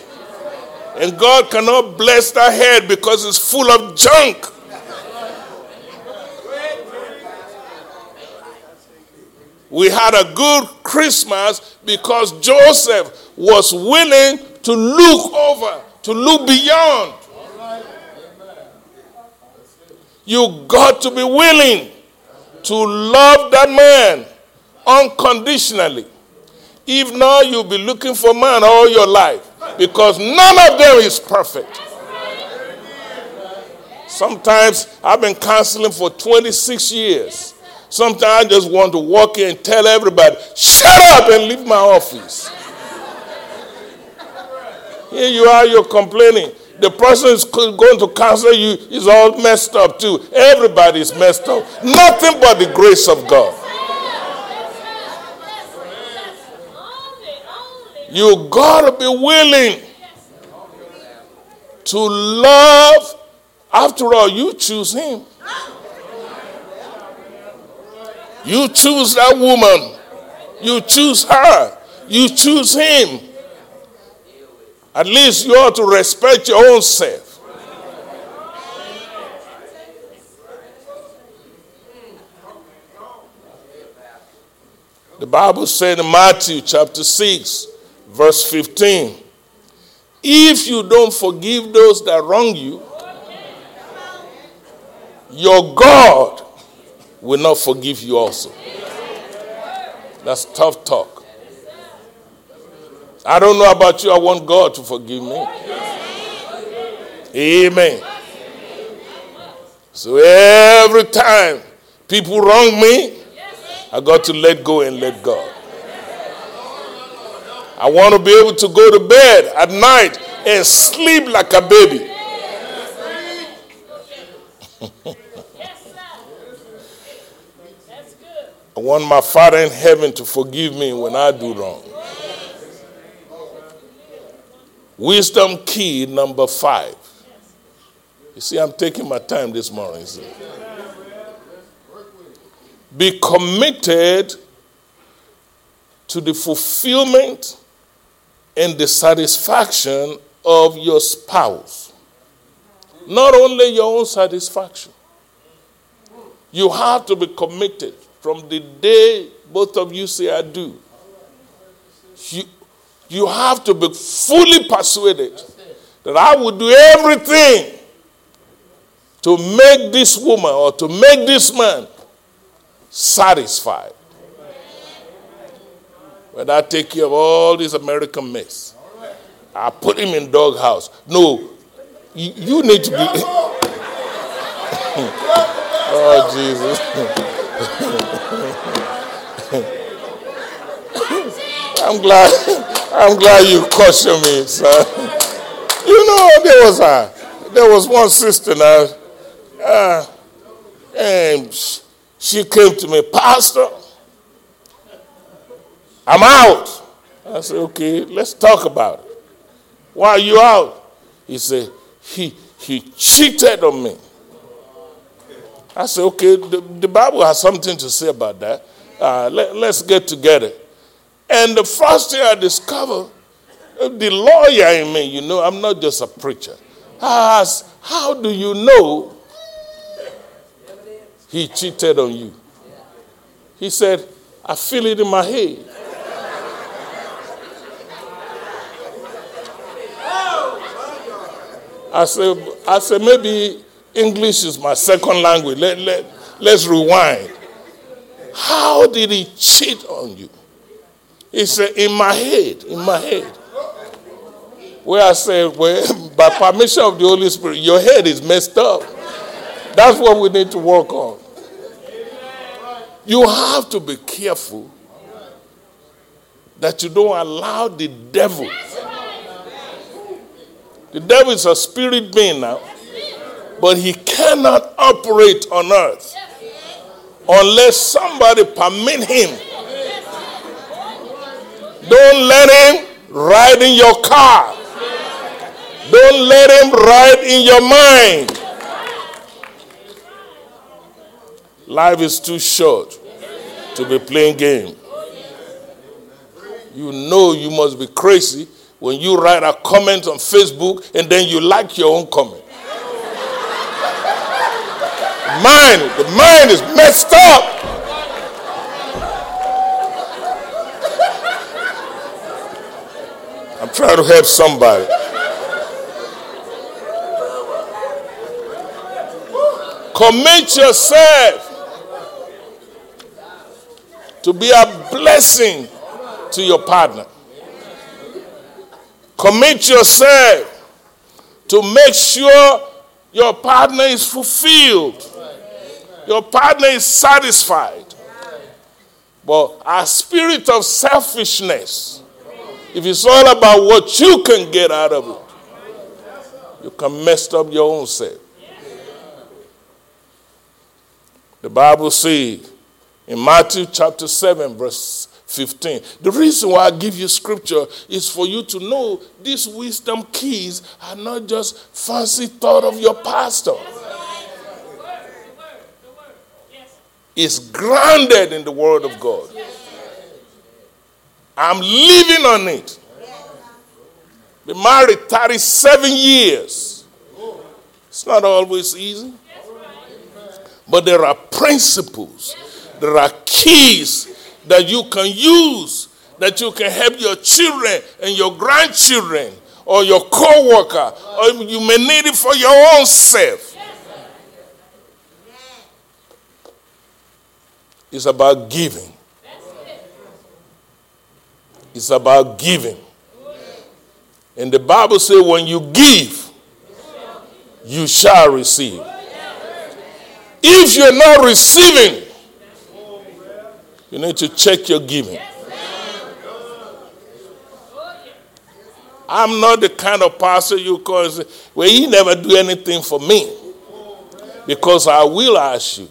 And God cannot bless that head because it's full of junk. We had a good Christmas because Joseph was willing to look over, to look beyond. You got to be willing to love that man unconditionally. If not, you'll be looking for man all your life because none of them is perfect. Sometimes I've been counseling for 26 years. Sometimes I just want to walk in and tell everybody, shut up and leave my office. Here you are, you're complaining. The person is going to counsel you is all messed up too. Everybody's messed up. Nothing but the grace of God. You gotta be willing to love. After all, you choose him. You choose that woman. You choose her. You choose him. At least you ought to respect your own self. The Bible said in Matthew chapter 6, verse 15 if you don't forgive those that wrong you, your God will not forgive you also. That's tough talk. I don't know about you, I want God to forgive me. Amen. So every time people wrong me, I got to let go and let God. I want to be able to go to bed at night and sleep like a baby. I want my Father in heaven to forgive me when I do wrong. Wisdom key number five. You see, I'm taking my time this morning. Be committed to the fulfillment and the satisfaction of your spouse. Not only your own satisfaction. You have to be committed from the day both of you say, I do. You, you have to be fully persuaded that I will do everything to make this woman or to make this man satisfied. When I take care of all this American mess, I put him in doghouse. No, you, need to be. oh, Jesus. I'm glad. I'm glad you caution me, sir. You know, there was a, there was one sister now, uh, and she came to me, Pastor. I'm out. I said, okay, let's talk about it. Why are you out? He said, he, he cheated on me. I said, okay, the, the Bible has something to say about that. Uh, let, let's get together. And the first thing I discovered, uh, the lawyer in me, you know, I'm not just a preacher. I asked, how do you know he cheated on you? He said, I feel it in my head. I said, I said, maybe English is my second language. Let, let, let's rewind. How did he cheat on you? He said, in my head, in my head. Where I said, well, by permission of the Holy Spirit, your head is messed up. That's what we need to work on. You have to be careful that you don't allow the devil the devil is a spirit being now, but he cannot operate on earth unless somebody permit him. Don't let him ride in your car. Don't let him ride in your mind. Life is too short to be playing game. You know you must be crazy when you write a comment on Facebook and then you like your own comment. Mind, the mind is messed up. I'm trying to help somebody. Commit yourself to be a blessing to your partner. Commit yourself to make sure your partner is fulfilled. Your partner is satisfied. But a spirit of selfishness, if it's all about what you can get out of it, you can mess up your own self. The Bible says in Matthew chapter 7, verse 15. The reason why I give you scripture is for you to know these wisdom keys are not just fancy thought of your pastor. It's grounded in the Word of God. I'm living on it. Been married 37 years. It's not always easy. But there are principles, there are keys that you can use, that you can help your children and your grandchildren or your co worker, or you may need it for your own self. It's about giving. It's about giving. And the Bible says, when you give, you shall receive. If you're not receiving, you need to check your giving. I'm not the kind of pastor you call say, well, he never do anything for me. Because I will ask you,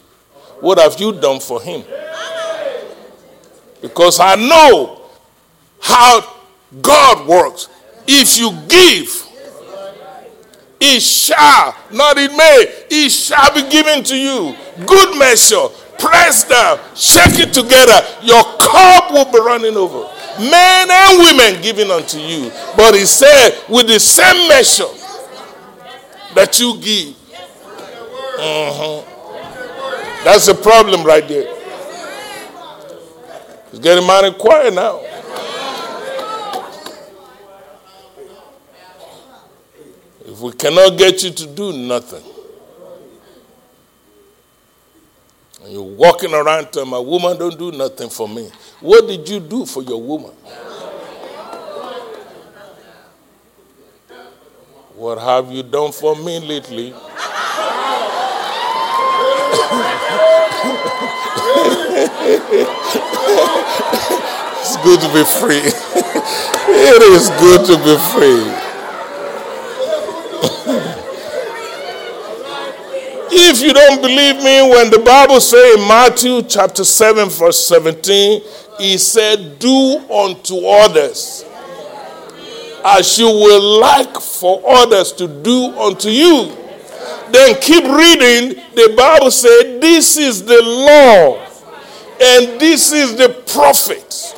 what have you done for him? Because I know how God works. If you give, it shall, not it may, it shall be given to you. Good measure, press down, shake it together. Your cup will be running over. Men and women giving unto you. But he said, with the same measure that you give. Mm-hmm. That's the problem right there. It's getting mighty quiet now. If we cannot get you to do nothing, You're walking around telling my woman don't do nothing for me. What did you do for your woman? What have you done for me lately? it's good to be free. it is good to be free. If you don't believe me, when the Bible says in Matthew chapter 7, verse 17, he said, Do unto others as you will like for others to do unto you. Then keep reading. The Bible said, This is the law and this is the prophet.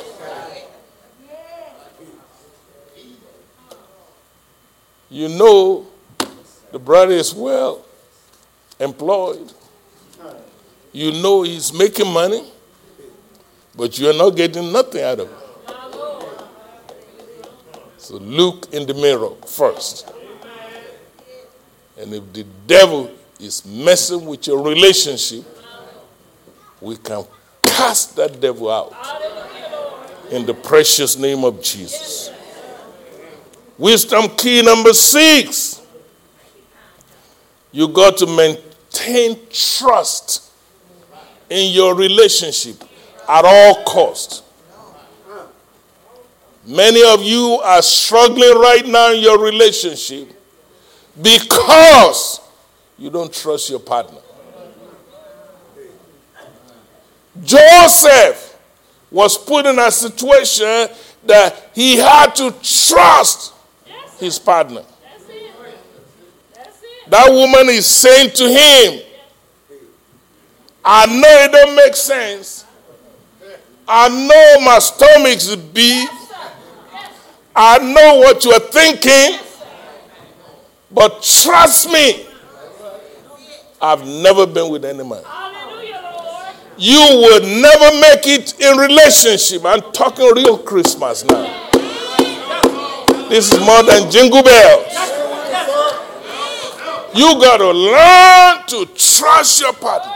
You know, the brother is well employed. You know he's making money, but you're not getting nothing out of it. So look in the mirror first. And if the devil is messing with your relationship, we can cast that devil out in the precious name of Jesus. Wisdom key number six you got to maintain trust in your relationship at all cost. Many of you are struggling right now in your relationship because you don't trust your partner. Joseph was put in a situation that he had to trust his partner. That woman is saying to him, I know it don't make sense. I know my stomach's big. I know what you're thinking. But trust me, I've never been with any man. You will never make it in relationship. I'm talking real Christmas now. This is more than jingle bells. You got to learn to trust your partner.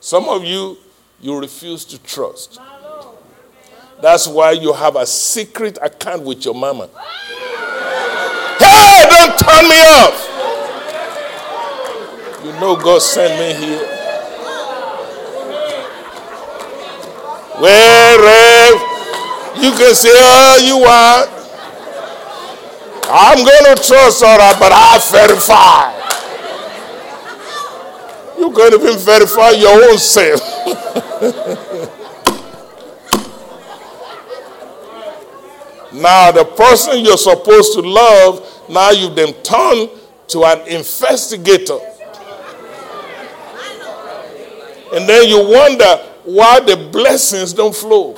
Some of you, you refuse to trust. That's why you have a secret account with your mama. Hey, don't turn me off. I know God sent me here. Wherever you can say all you want. I'm going to trust all right, but I verify. You can't even verify your own self. now, the person you're supposed to love, now you've been turned to an investigator. And then you wonder why the blessings don't flow.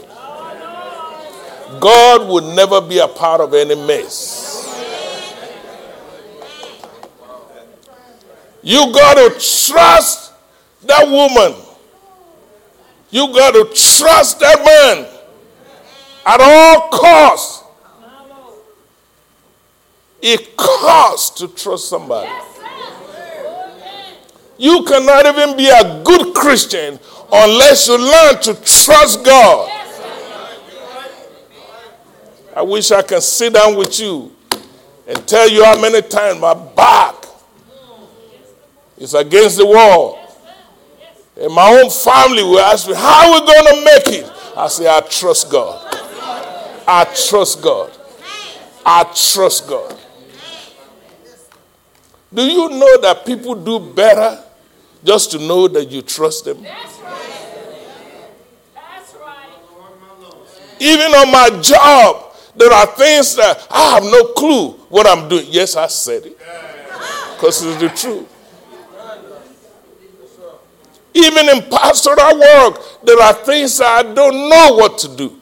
God would never be a part of any mess. You got to trust that woman. You got to trust that man at all costs. It costs to trust somebody. You cannot even be a good Christian unless you learn to trust God. I wish I can sit down with you and tell you how many times my back is against the wall. And my own family will ask me, How are we going to make it? I say, I trust God. I trust God. I trust God. Do you know that people do better just to know that you trust them? That's right. That's right. Even on my job, there are things that I have no clue what I'm doing. Yes, I said it because it's the truth. Even in pastoral work, there are things I don't know what to do.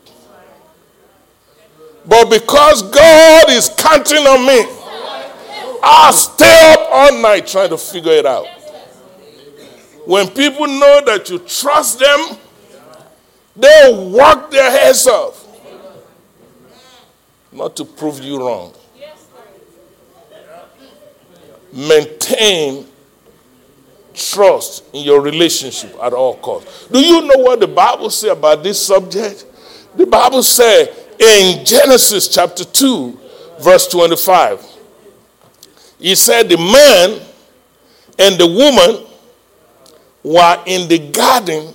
But because God is counting on me, I'll stay up all night trying to figure it out. When people know that you trust them, they'll work their heads off. Not to prove you wrong. Maintain trust in your relationship at all costs. Do you know what the Bible says about this subject? The Bible says in Genesis chapter 2, verse 25, he said, The man and the woman were in the garden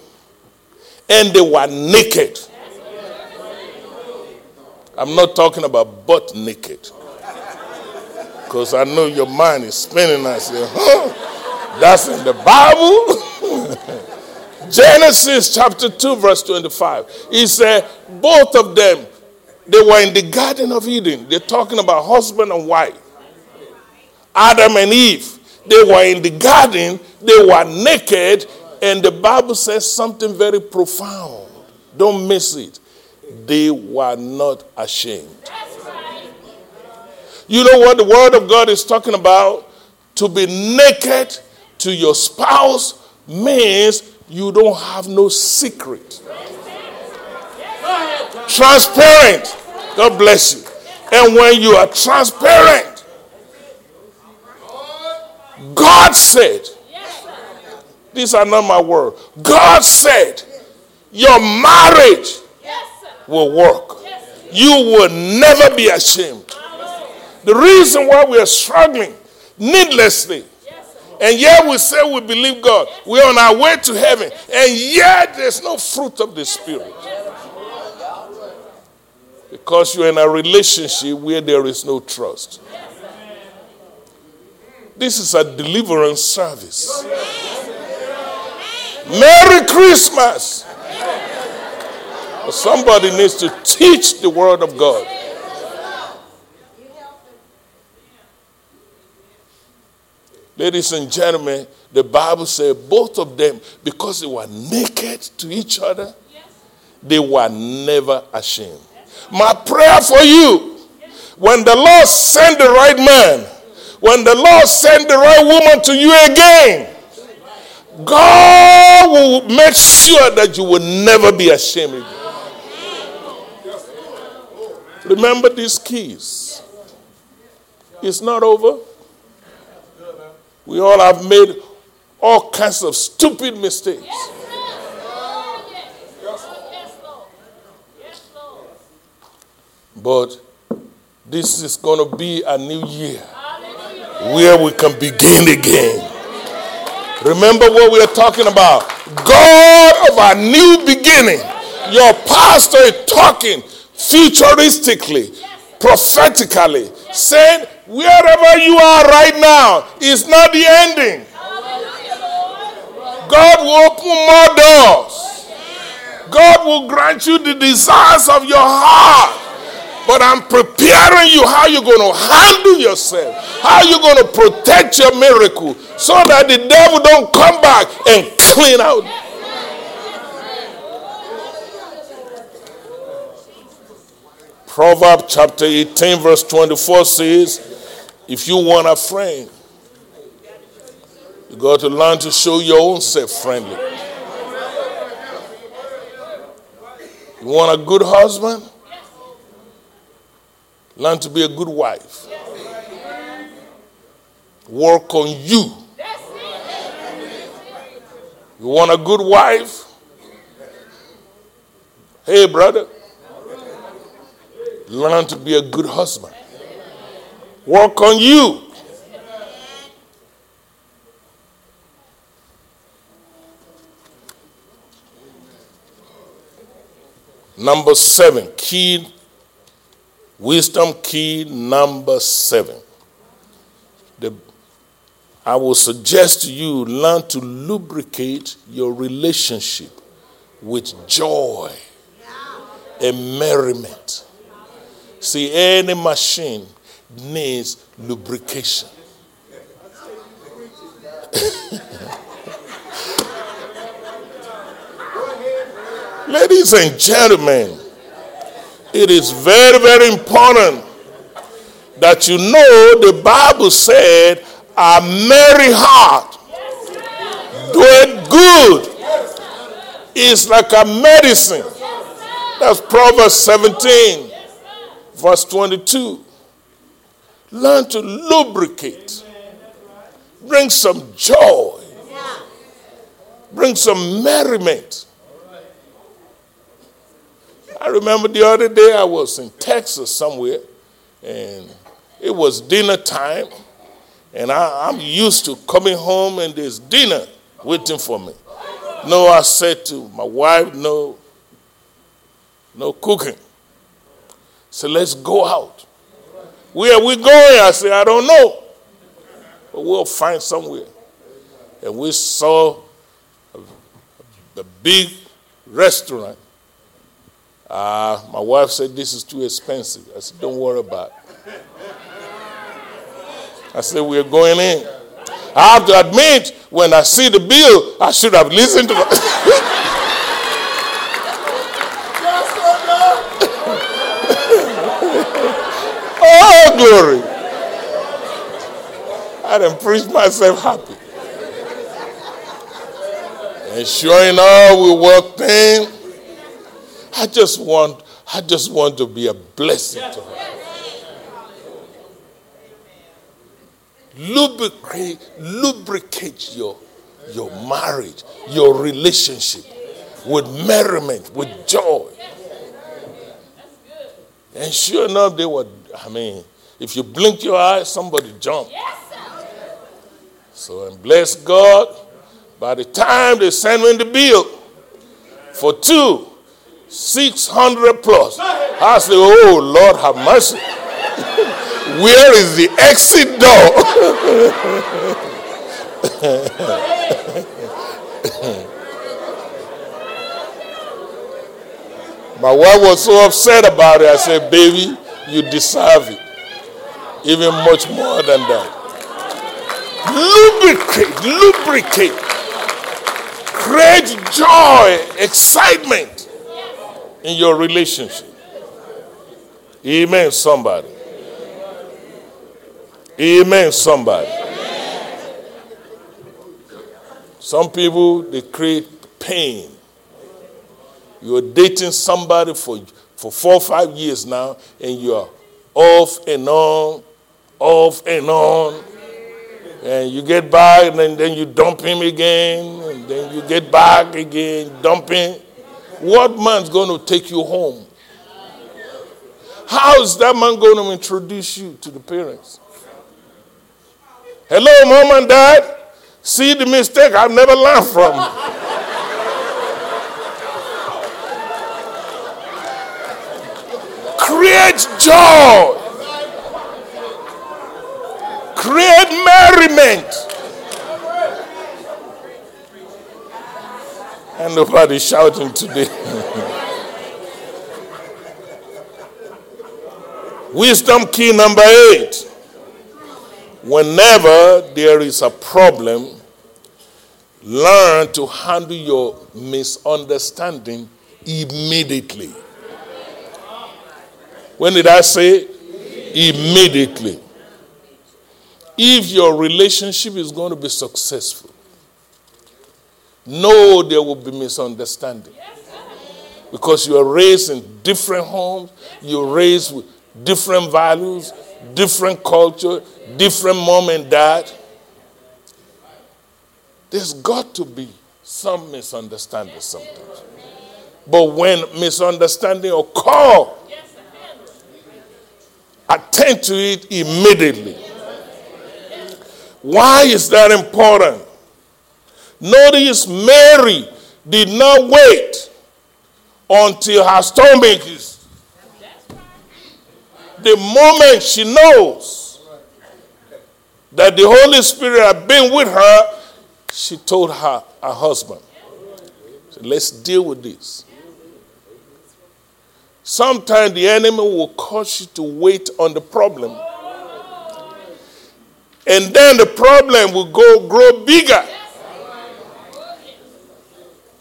and they were naked. I'm not talking about butt naked. Because I know your mind is spinning. I say, huh? That's in the Bible? Genesis chapter 2, verse 25. He said, both of them, they were in the Garden of Eden. They're talking about husband and wife. Adam and Eve. They were in the garden, they were naked, and the Bible says something very profound. Don't miss it. They were not ashamed. You know what the Word of God is talking about? To be naked to your spouse means you don't have no secret. Transparent. God bless you. And when you are transparent, God said, these are not my words. God said, your marriage will work. You will never be ashamed. The reason why we are struggling needlessly, and yet we say we believe God, we're on our way to heaven, and yet there's no fruit of the Spirit. Because you're in a relationship where there is no trust. This is a deliverance service. Merry Christmas. Somebody needs to teach the Word of God. Ladies and gentlemen, the Bible says both of them, because they were naked to each other, they were never ashamed. My prayer for you, when the Lord send the right man, when the Lord send the right woman to you again, God will make sure that you will never be ashamed again. Remember these keys. It's not over. We all have made all kinds of stupid mistakes. But this is going to be a new year where we can begin again. Remember what we are talking about. God of our new beginning. Your pastor is talking futuristically, prophetically, saying, wherever you are right now is not the ending. God will open more doors. God will grant you the desires of your heart. But I'm preparing you how you're going to handle yourself, how you're going to protect your miracle so that the devil don't come back and clean out. Proverbs chapter 18, verse 24 says, If you want a friend, you got to learn to show your own self friendly. You want a good husband? Learn to be a good wife. Work on you. You want a good wife? Hey, brother. Learn to be a good husband. Work on you. Number seven, key Wisdom key number seven. The, I will suggest to you learn to lubricate your relationship with joy and merriment. See, any machine needs lubrication. Ladies and gentlemen, it is very, very important that you know the Bible said, a merry heart doeth good. It's like a medicine. That's Proverbs 17, verse 22. Learn to lubricate. Bring some joy. Bring some merriment I remember the other day I was in Texas somewhere, and it was dinner time, and I, am used to coming home and there's dinner waiting for me. No, I said to my wife, no, no cooking. So let's go out. Where we going? I said, I don't know. But we'll find somewhere. And we saw a big restaurant uh, my wife said, This is too expensive. I said, Don't worry about it. I said, We're going in. I have to admit, when I see the bill, I should have listened to it. glory. I done preached myself happy. And sure enough, we walked in. I just want, I just want to be a blessing to her. Lubricate, lubricate your, your marriage, your relationship with merriment, with joy. And sure enough, they were, I mean, if you blink your eyes, somebody jumped. So, and bless God, by the time they send me the bill for two, 600 plus. I say, Oh Lord, have mercy. Where is the exit door? My wife was so upset about it. I said, Baby, you deserve it. Even much more than that. Lubricate, lubricate. Create joy, excitement in your relationship. Amen, somebody. Amen, somebody. Some people, they create pain. You're dating somebody for, for four or five years now, and you're off and on, off and on. And you get back, and then, then you dump him again, and then you get back again, dumping. What man's going to take you home? How is that man going to introduce you to the parents? Hello, mom and dad. See the mistake I've never learned from. Create joy. Create And nobody shouting today. Wisdom key number eight. Whenever there is a problem, learn to handle your misunderstanding immediately. When did I say? Immediately. If your relationship is going to be successful, know there will be misunderstanding. Because you are raised in different homes, you're raised with different values, different culture, different mom and dad. There's got to be some misunderstanding sometimes. But when misunderstanding occur, attend to it immediately. Why is that important? Notice Mary did not wait until her stomach is. The moment she knows that the Holy Spirit had been with her, she told her, her husband, Let's deal with this. Sometimes the enemy will cause you to wait on the problem. And then the problem will go grow bigger.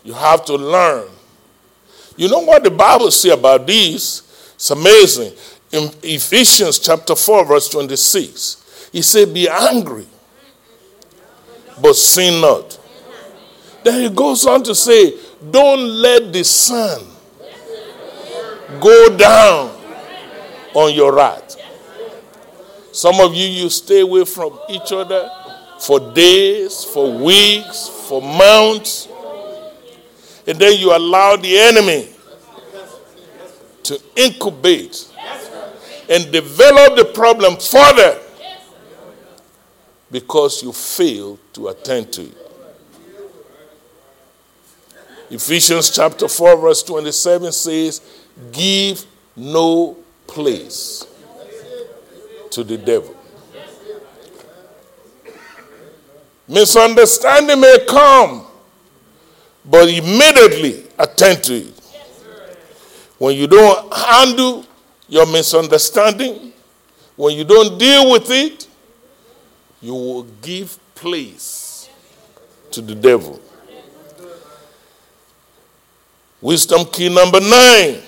You have to learn. You know what the Bible says about this? It's amazing. In Ephesians chapter 4, verse 26, he said, Be angry, but sin not. Then he goes on to say, Don't let the sun go down on your wrath. Some of you, you stay away from each other for days, for weeks, for months and then you allow the enemy to incubate and develop the problem further because you fail to attend to it. Ephesians chapter 4, verse 27 says, Give no place to the devil. Misunderstanding may come but immediately attend to it. When you don't handle your misunderstanding, when you don't deal with it, you will give place to the devil. Wisdom key number nine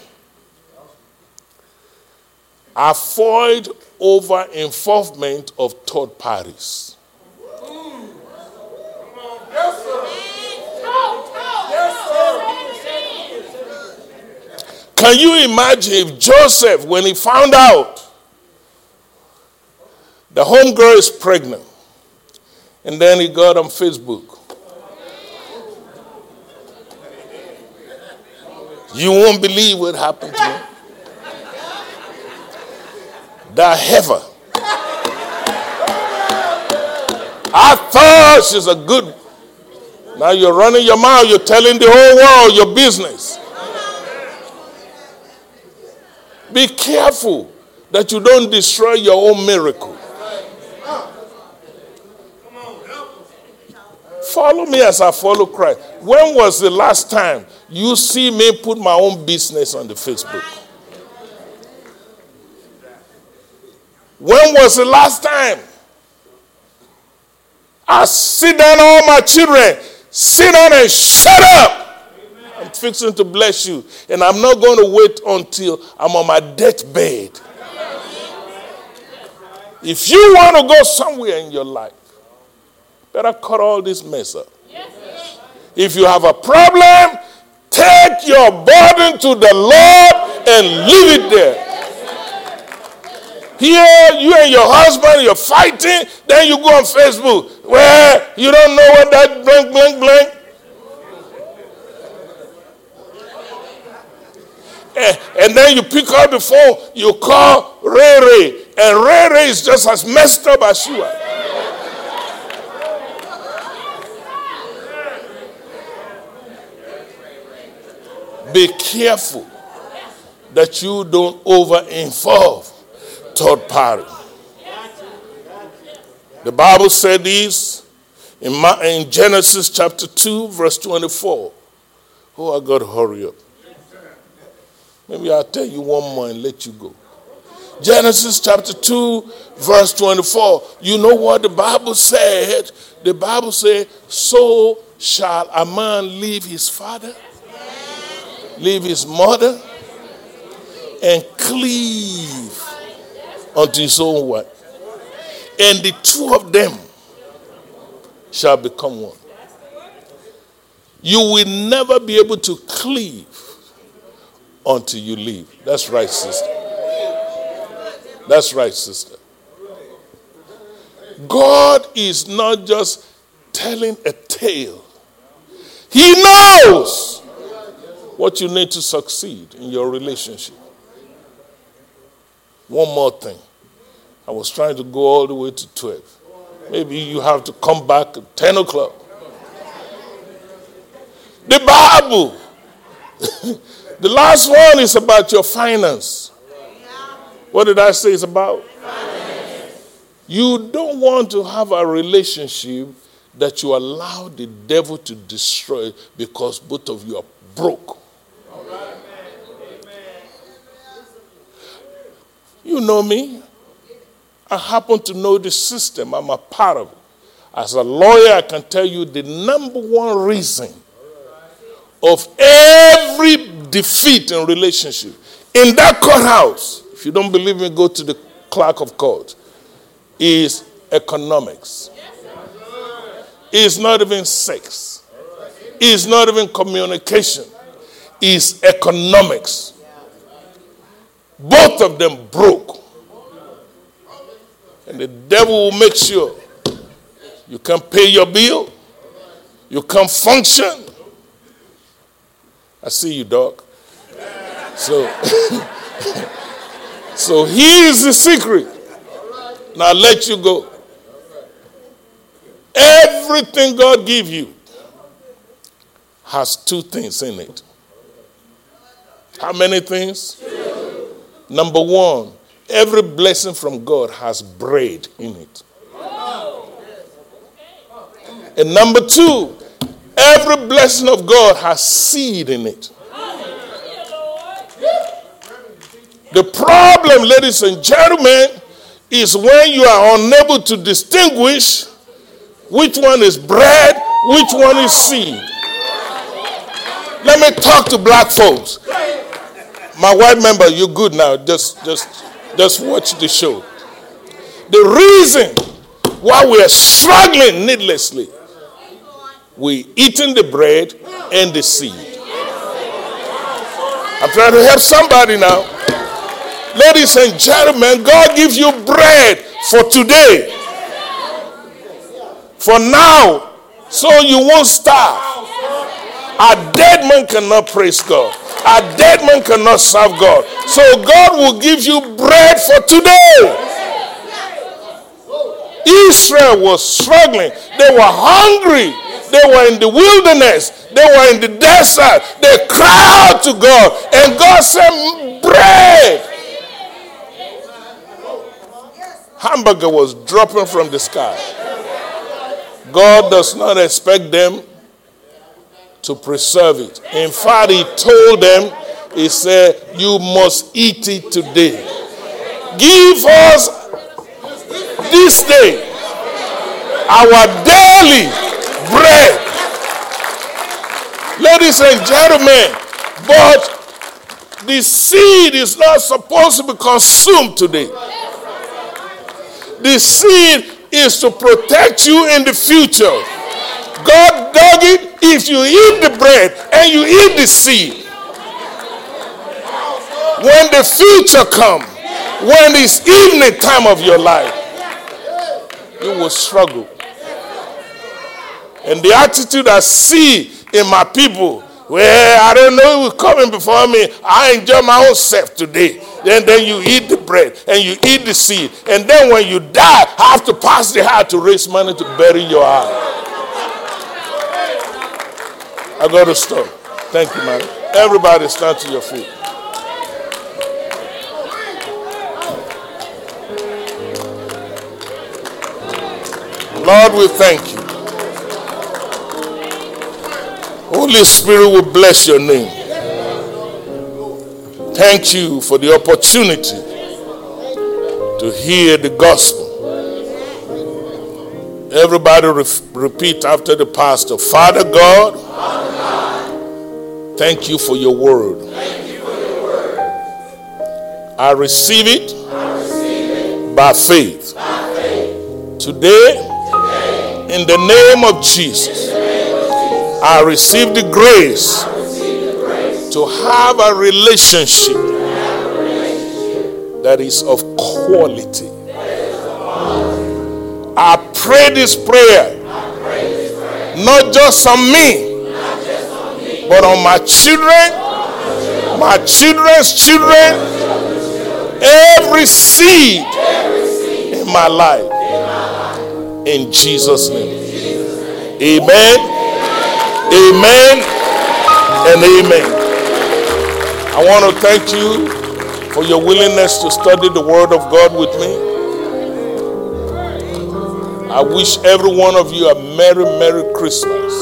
avoid over involvement of third parties. Can you imagine if Joseph, when he found out the homegirl is pregnant, and then he got on Facebook? You won't believe what happened to him. That heifer. I thought she's a good. Now you're running your mouth, you're telling the whole world your business. Be careful that you don't destroy your own miracle. Follow me as I follow Christ. When was the last time you see me put my own business on the Facebook? When was the last time I sit down all my children, sit down and shut up? I'm fixing to bless you. And I'm not going to wait until I'm on my deathbed. If you want to go somewhere in your life, better cut all this mess up. If you have a problem, take your burden to the Lord and leave it there. Here, you and your husband, you're fighting. Then you go on Facebook. Well, you don't know what that blank, blank, blank. Eh, and then you pick up the phone, you call Ray Ray. And Ray Ray is just as messed up as you are. Be careful that you don't over involve third party. The Bible said this in, in Genesis chapter 2, verse 24. Oh, I got to hurry up. Maybe I'll tell you one more and let you go. Genesis chapter 2, verse 24. You know what the Bible said? The Bible said, So shall a man leave his father, leave his mother, and cleave unto his own wife. And the two of them shall become one. You will never be able to cleave until you leave. That's right, sister. That's right, sister. God is not just telling a tale, He knows what you need to succeed in your relationship. One more thing. I was trying to go all the way to 12. Maybe you have to come back at 10 o'clock. The Bible. the last one is about your finance. What did I say it's about? You don't want to have a relationship that you allow the devil to destroy because both of you are broke. You know me. I happen to know the system. I'm a part of it. As a lawyer, I can tell you the number one reason of every defeat in relationship in that courthouse, if you don't believe me, go to the clerk of court, is economics. It's not even sex. It's not even communication. It's economics. Both of them broke. And the devil will make sure you can't pay your bill, you can't function. I see you, dog. So, so here's the secret. Now I'll let you go. Everything God give you has two things in it. How many things? Number one, every blessing from God has bread in it. And number two, every blessing of God has seed in it. The problem, ladies and gentlemen, is when you are unable to distinguish which one is bread, which one is seed. Let me talk to black folks. My white member, you're good now. Just, just, just watch the show. The reason why we are struggling needlessly, we eating the bread and the seed. I'm trying to help somebody now. Ladies and gentlemen, God gives you bread for today, for now, so you won't starve. A dead man cannot praise God. A dead man cannot serve God. So God will give you bread for today. Israel was struggling. They were hungry. They were in the wilderness. They were in the desert. They cried to God. And God sent bread. Hamburger was dropping from the sky. God does not expect them to preserve it. In fact, he told them, he said, You must eat it today. Give us this day our daily bread. Ladies and gentlemen, but the seed is not supposed to be consumed today. The seed is to protect you in the future. God dug it if you eat the bread and you eat the seed. When the future comes, when it's evening time of your life, you will struggle. And the attitude I see in my people, well, I don't know who's coming before me. I enjoy my own self today. Then, then you eat the bread and you eat the seed. And then when you die, I have to pass the hat to raise money to bury your eye. I got to stop. Thank you, man. Everybody stand to your feet. Lord, we thank you. Holy Spirit will bless your name. Thank you for the opportunity to hear the gospel. Everybody re- repeat after the pastor Father God, Father God thank you for your word. thank you for your word. I receive it, I receive it by, faith. by faith. Today, Today in the name of Jesus, I receive the grace to have a relationship that is of quality. I pray this prayer not just on me, but on my children, my children's children, every seed in my life. In Jesus' name. Amen. Amen. And amen. I want to thank you for your willingness to study the Word of God with me. I wish every one of you a Merry, Merry Christmas.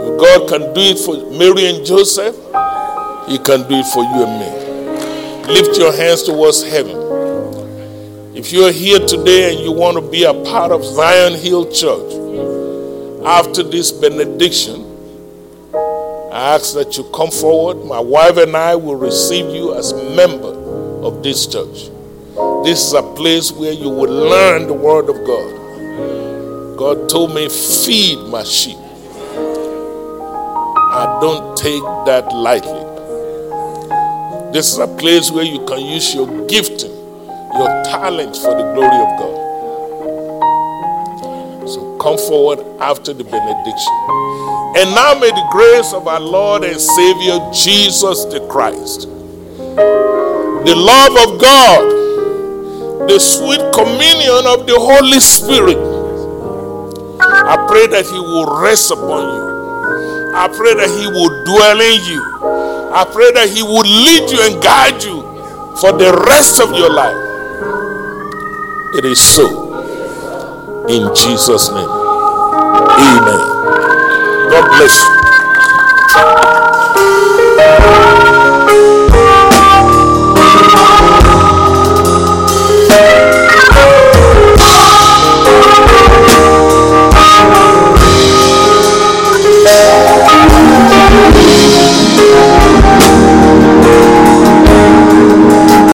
If God can do it for Mary and Joseph, He can do it for you and me. Lift your hands towards heaven. If you're here today and you want to be a part of Zion Hill Church, after this benediction, I ask that you come forward. My wife and I will receive you as member of this church. This is a place where you will learn the word of God. God told me, feed my sheep. I don't take that lightly. This is a place where you can use your gifting, your talent for the glory of God. So come forward after the benediction. And now may the grace of our Lord and Savior Jesus the Christ, the love of God, the sweet communion of the Holy Spirit. I pray that He will rest upon you. I pray that He will dwell in you. I pray that He will lead you and guide you for the rest of your life. It is so. In Jesus' name. Amen. God bless you.